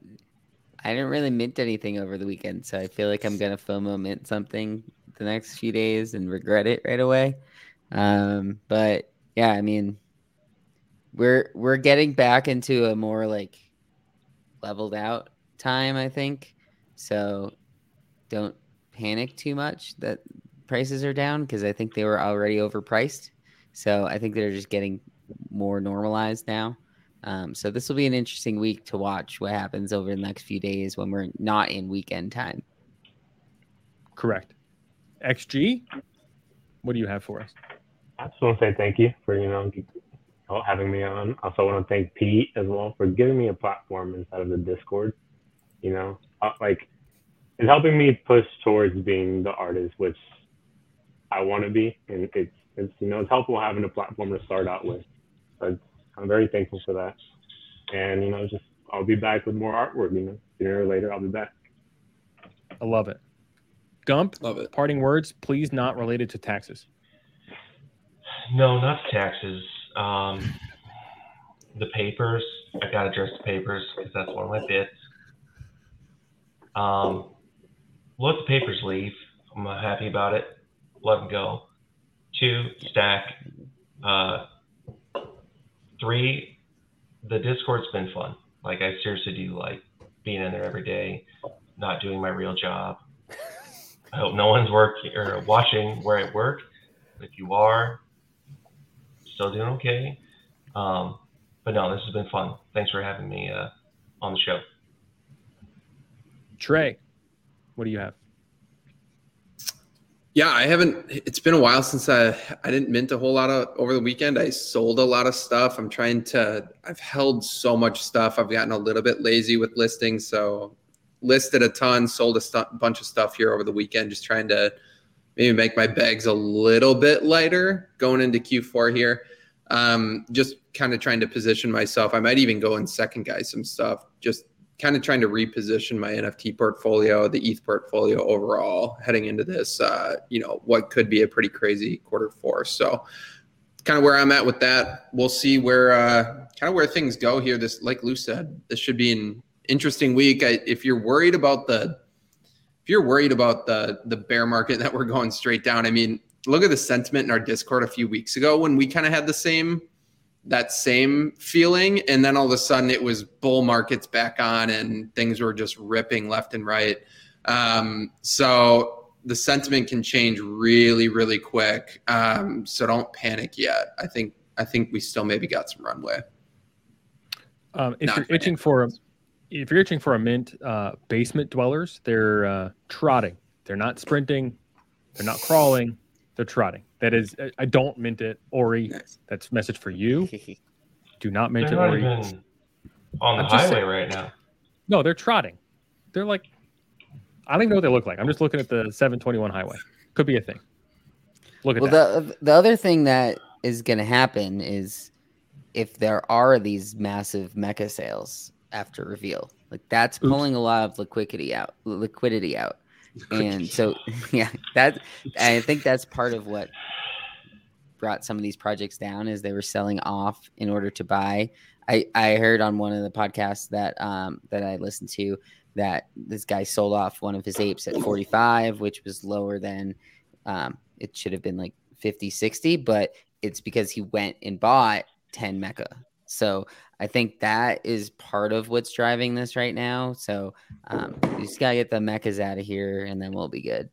I didn't really mint anything over the weekend, so I feel like I'm gonna FOMO mint something the next few days and regret it right away. Um, but yeah, I mean, we're we're getting back into a more like leveled out time, I think. So don't panic too much that prices are down because I think they were already overpriced. So I think they're just getting more normalized now. Um, so this will be an interesting week to watch what happens over the next few days when we're not in weekend time. Correct. XG, what do you have for us? I just want to say thank you for you know having me on. Also want to thank Pete as well for giving me a platform inside of the Discord. You know, uh, like it's helping me push towards being the artist which I want to be, and it's it's you know it's helpful having a platform to start out with. So I'm very thankful for that, and you know just I'll be back with more artwork. You know, sooner or later I'll be back. I love it. Gump, Love it. parting words, please not related to taxes. No, not taxes. Um, the papers. I got to address the papers because that's one of my bits. Um, let the papers leave. I'm happy about it. Let them go. Two, stack. Uh, three, the Discord's been fun. Like I seriously do like being in there every day, not doing my real job. I hope no one's working or watching where I work. If you are, still doing okay. Um, but no, this has been fun. Thanks for having me uh, on the show. Trey, what do you have? Yeah, I haven't. It's been a while since I I didn't mint a whole lot of over the weekend. I sold a lot of stuff. I'm trying to. I've held so much stuff. I've gotten a little bit lazy with listing, so listed a ton, sold a stu- bunch of stuff here over the weekend. Just trying to maybe make my bags a little bit lighter going into Q4 here. Um, just kind of trying to position myself. I might even go and second guys some stuff. Just kind of trying to reposition my NFT portfolio, the ETH portfolio overall, heading into this, uh, you know, what could be a pretty crazy quarter four. So, kind of where I'm at with that. We'll see where, uh, kind of where things go here. This, like Lou said, this should be an interesting week. I, if you're worried about the, if you're worried about the the bear market (laughs) that we're going straight down, I mean, look at the sentiment in our Discord a few weeks ago when we kind of had the same that same feeling and then all of a sudden it was bull markets back on and things were just ripping left and right. Um, so the sentiment can change really really quick. Um, so don't panic yet. I think i think we still maybe got some runway. Um, if Not you're itching for a, if you're itching for a mint, uh, basement dwellers, they're uh, trotting. They're not sprinting. They're not crawling. They're trotting. That is, I- I don't mint it, Ori. Nice. That's message for you. (laughs) Do not mint They're it, not Ori. even on the I'm just highway saying- right now. No, they're trotting. They're like, I don't even know what they look like. I'm just looking at the 721 highway. Could be a thing. Look at Well, that. the the other thing that is going to happen is if there are these massive Meka sales after reveal, like that's Oops. pulling a lot of liquidity out, liquidity out, and so (laughs) yeah, that I think that's part of what brought some of these projects down is they were selling off in order to buy. I I heard on one of the podcasts that um that I listened to that this guy sold off one of his apes at 45, which was lower than um, it should have been like 50, 60, but it's because he went and bought 10 Meka. So I think that is part of what's driving this right now. So um, we just got to get the Mekas out of here and then we'll be good.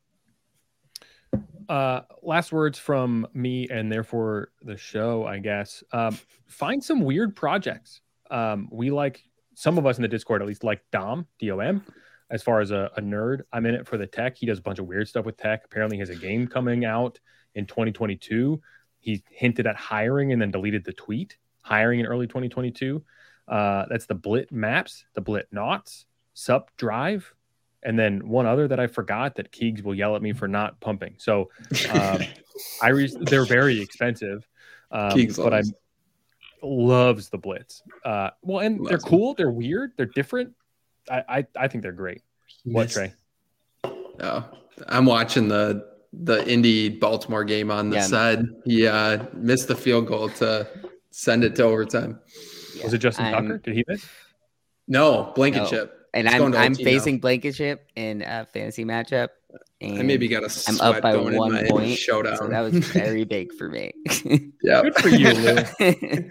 uh last words from me and therefore the show i guess. Um find some weird projects. Um we like some of us in the discord at least like dom dom as far as a, a nerd. I'm in it for the tech. He does a bunch of weird stuff with tech. Apparently he has a game coming out in 2022 he hinted at hiring and then deleted the tweet hiring in early 2022 uh that's the Blitmaps the Blitnauts sup drive and then one other that I forgot that Keegs will yell at me for not pumping. So um, I re- they're very expensive, um, Keegs but I loves. loves the Blitz. Uh, well, and they're Loves 'em. cool. They're weird. They're different. I I, I think they're great. What Missed- Trey? Oh, I'm watching the the Indy Baltimore game on the Yeah. side. He uh, missed the field goal to send it to overtime. Was it Justin I'm- Tucker? Did he miss? No, No. Blankenship. And It's I'm going to I'm facing Blankenship in a fantasy matchup. And I maybe got a I'm up by going one in my point. (laughs) showdown. So that was very big for me. (laughs) yeah. Good for you, Lou. (laughs)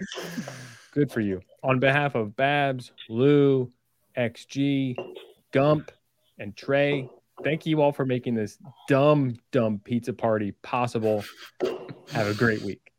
Good for you. On behalf of Babs, Lou, XG, Gump, and Trey, thank you all for making this dumb, dumb pizza party possible. Have a great week.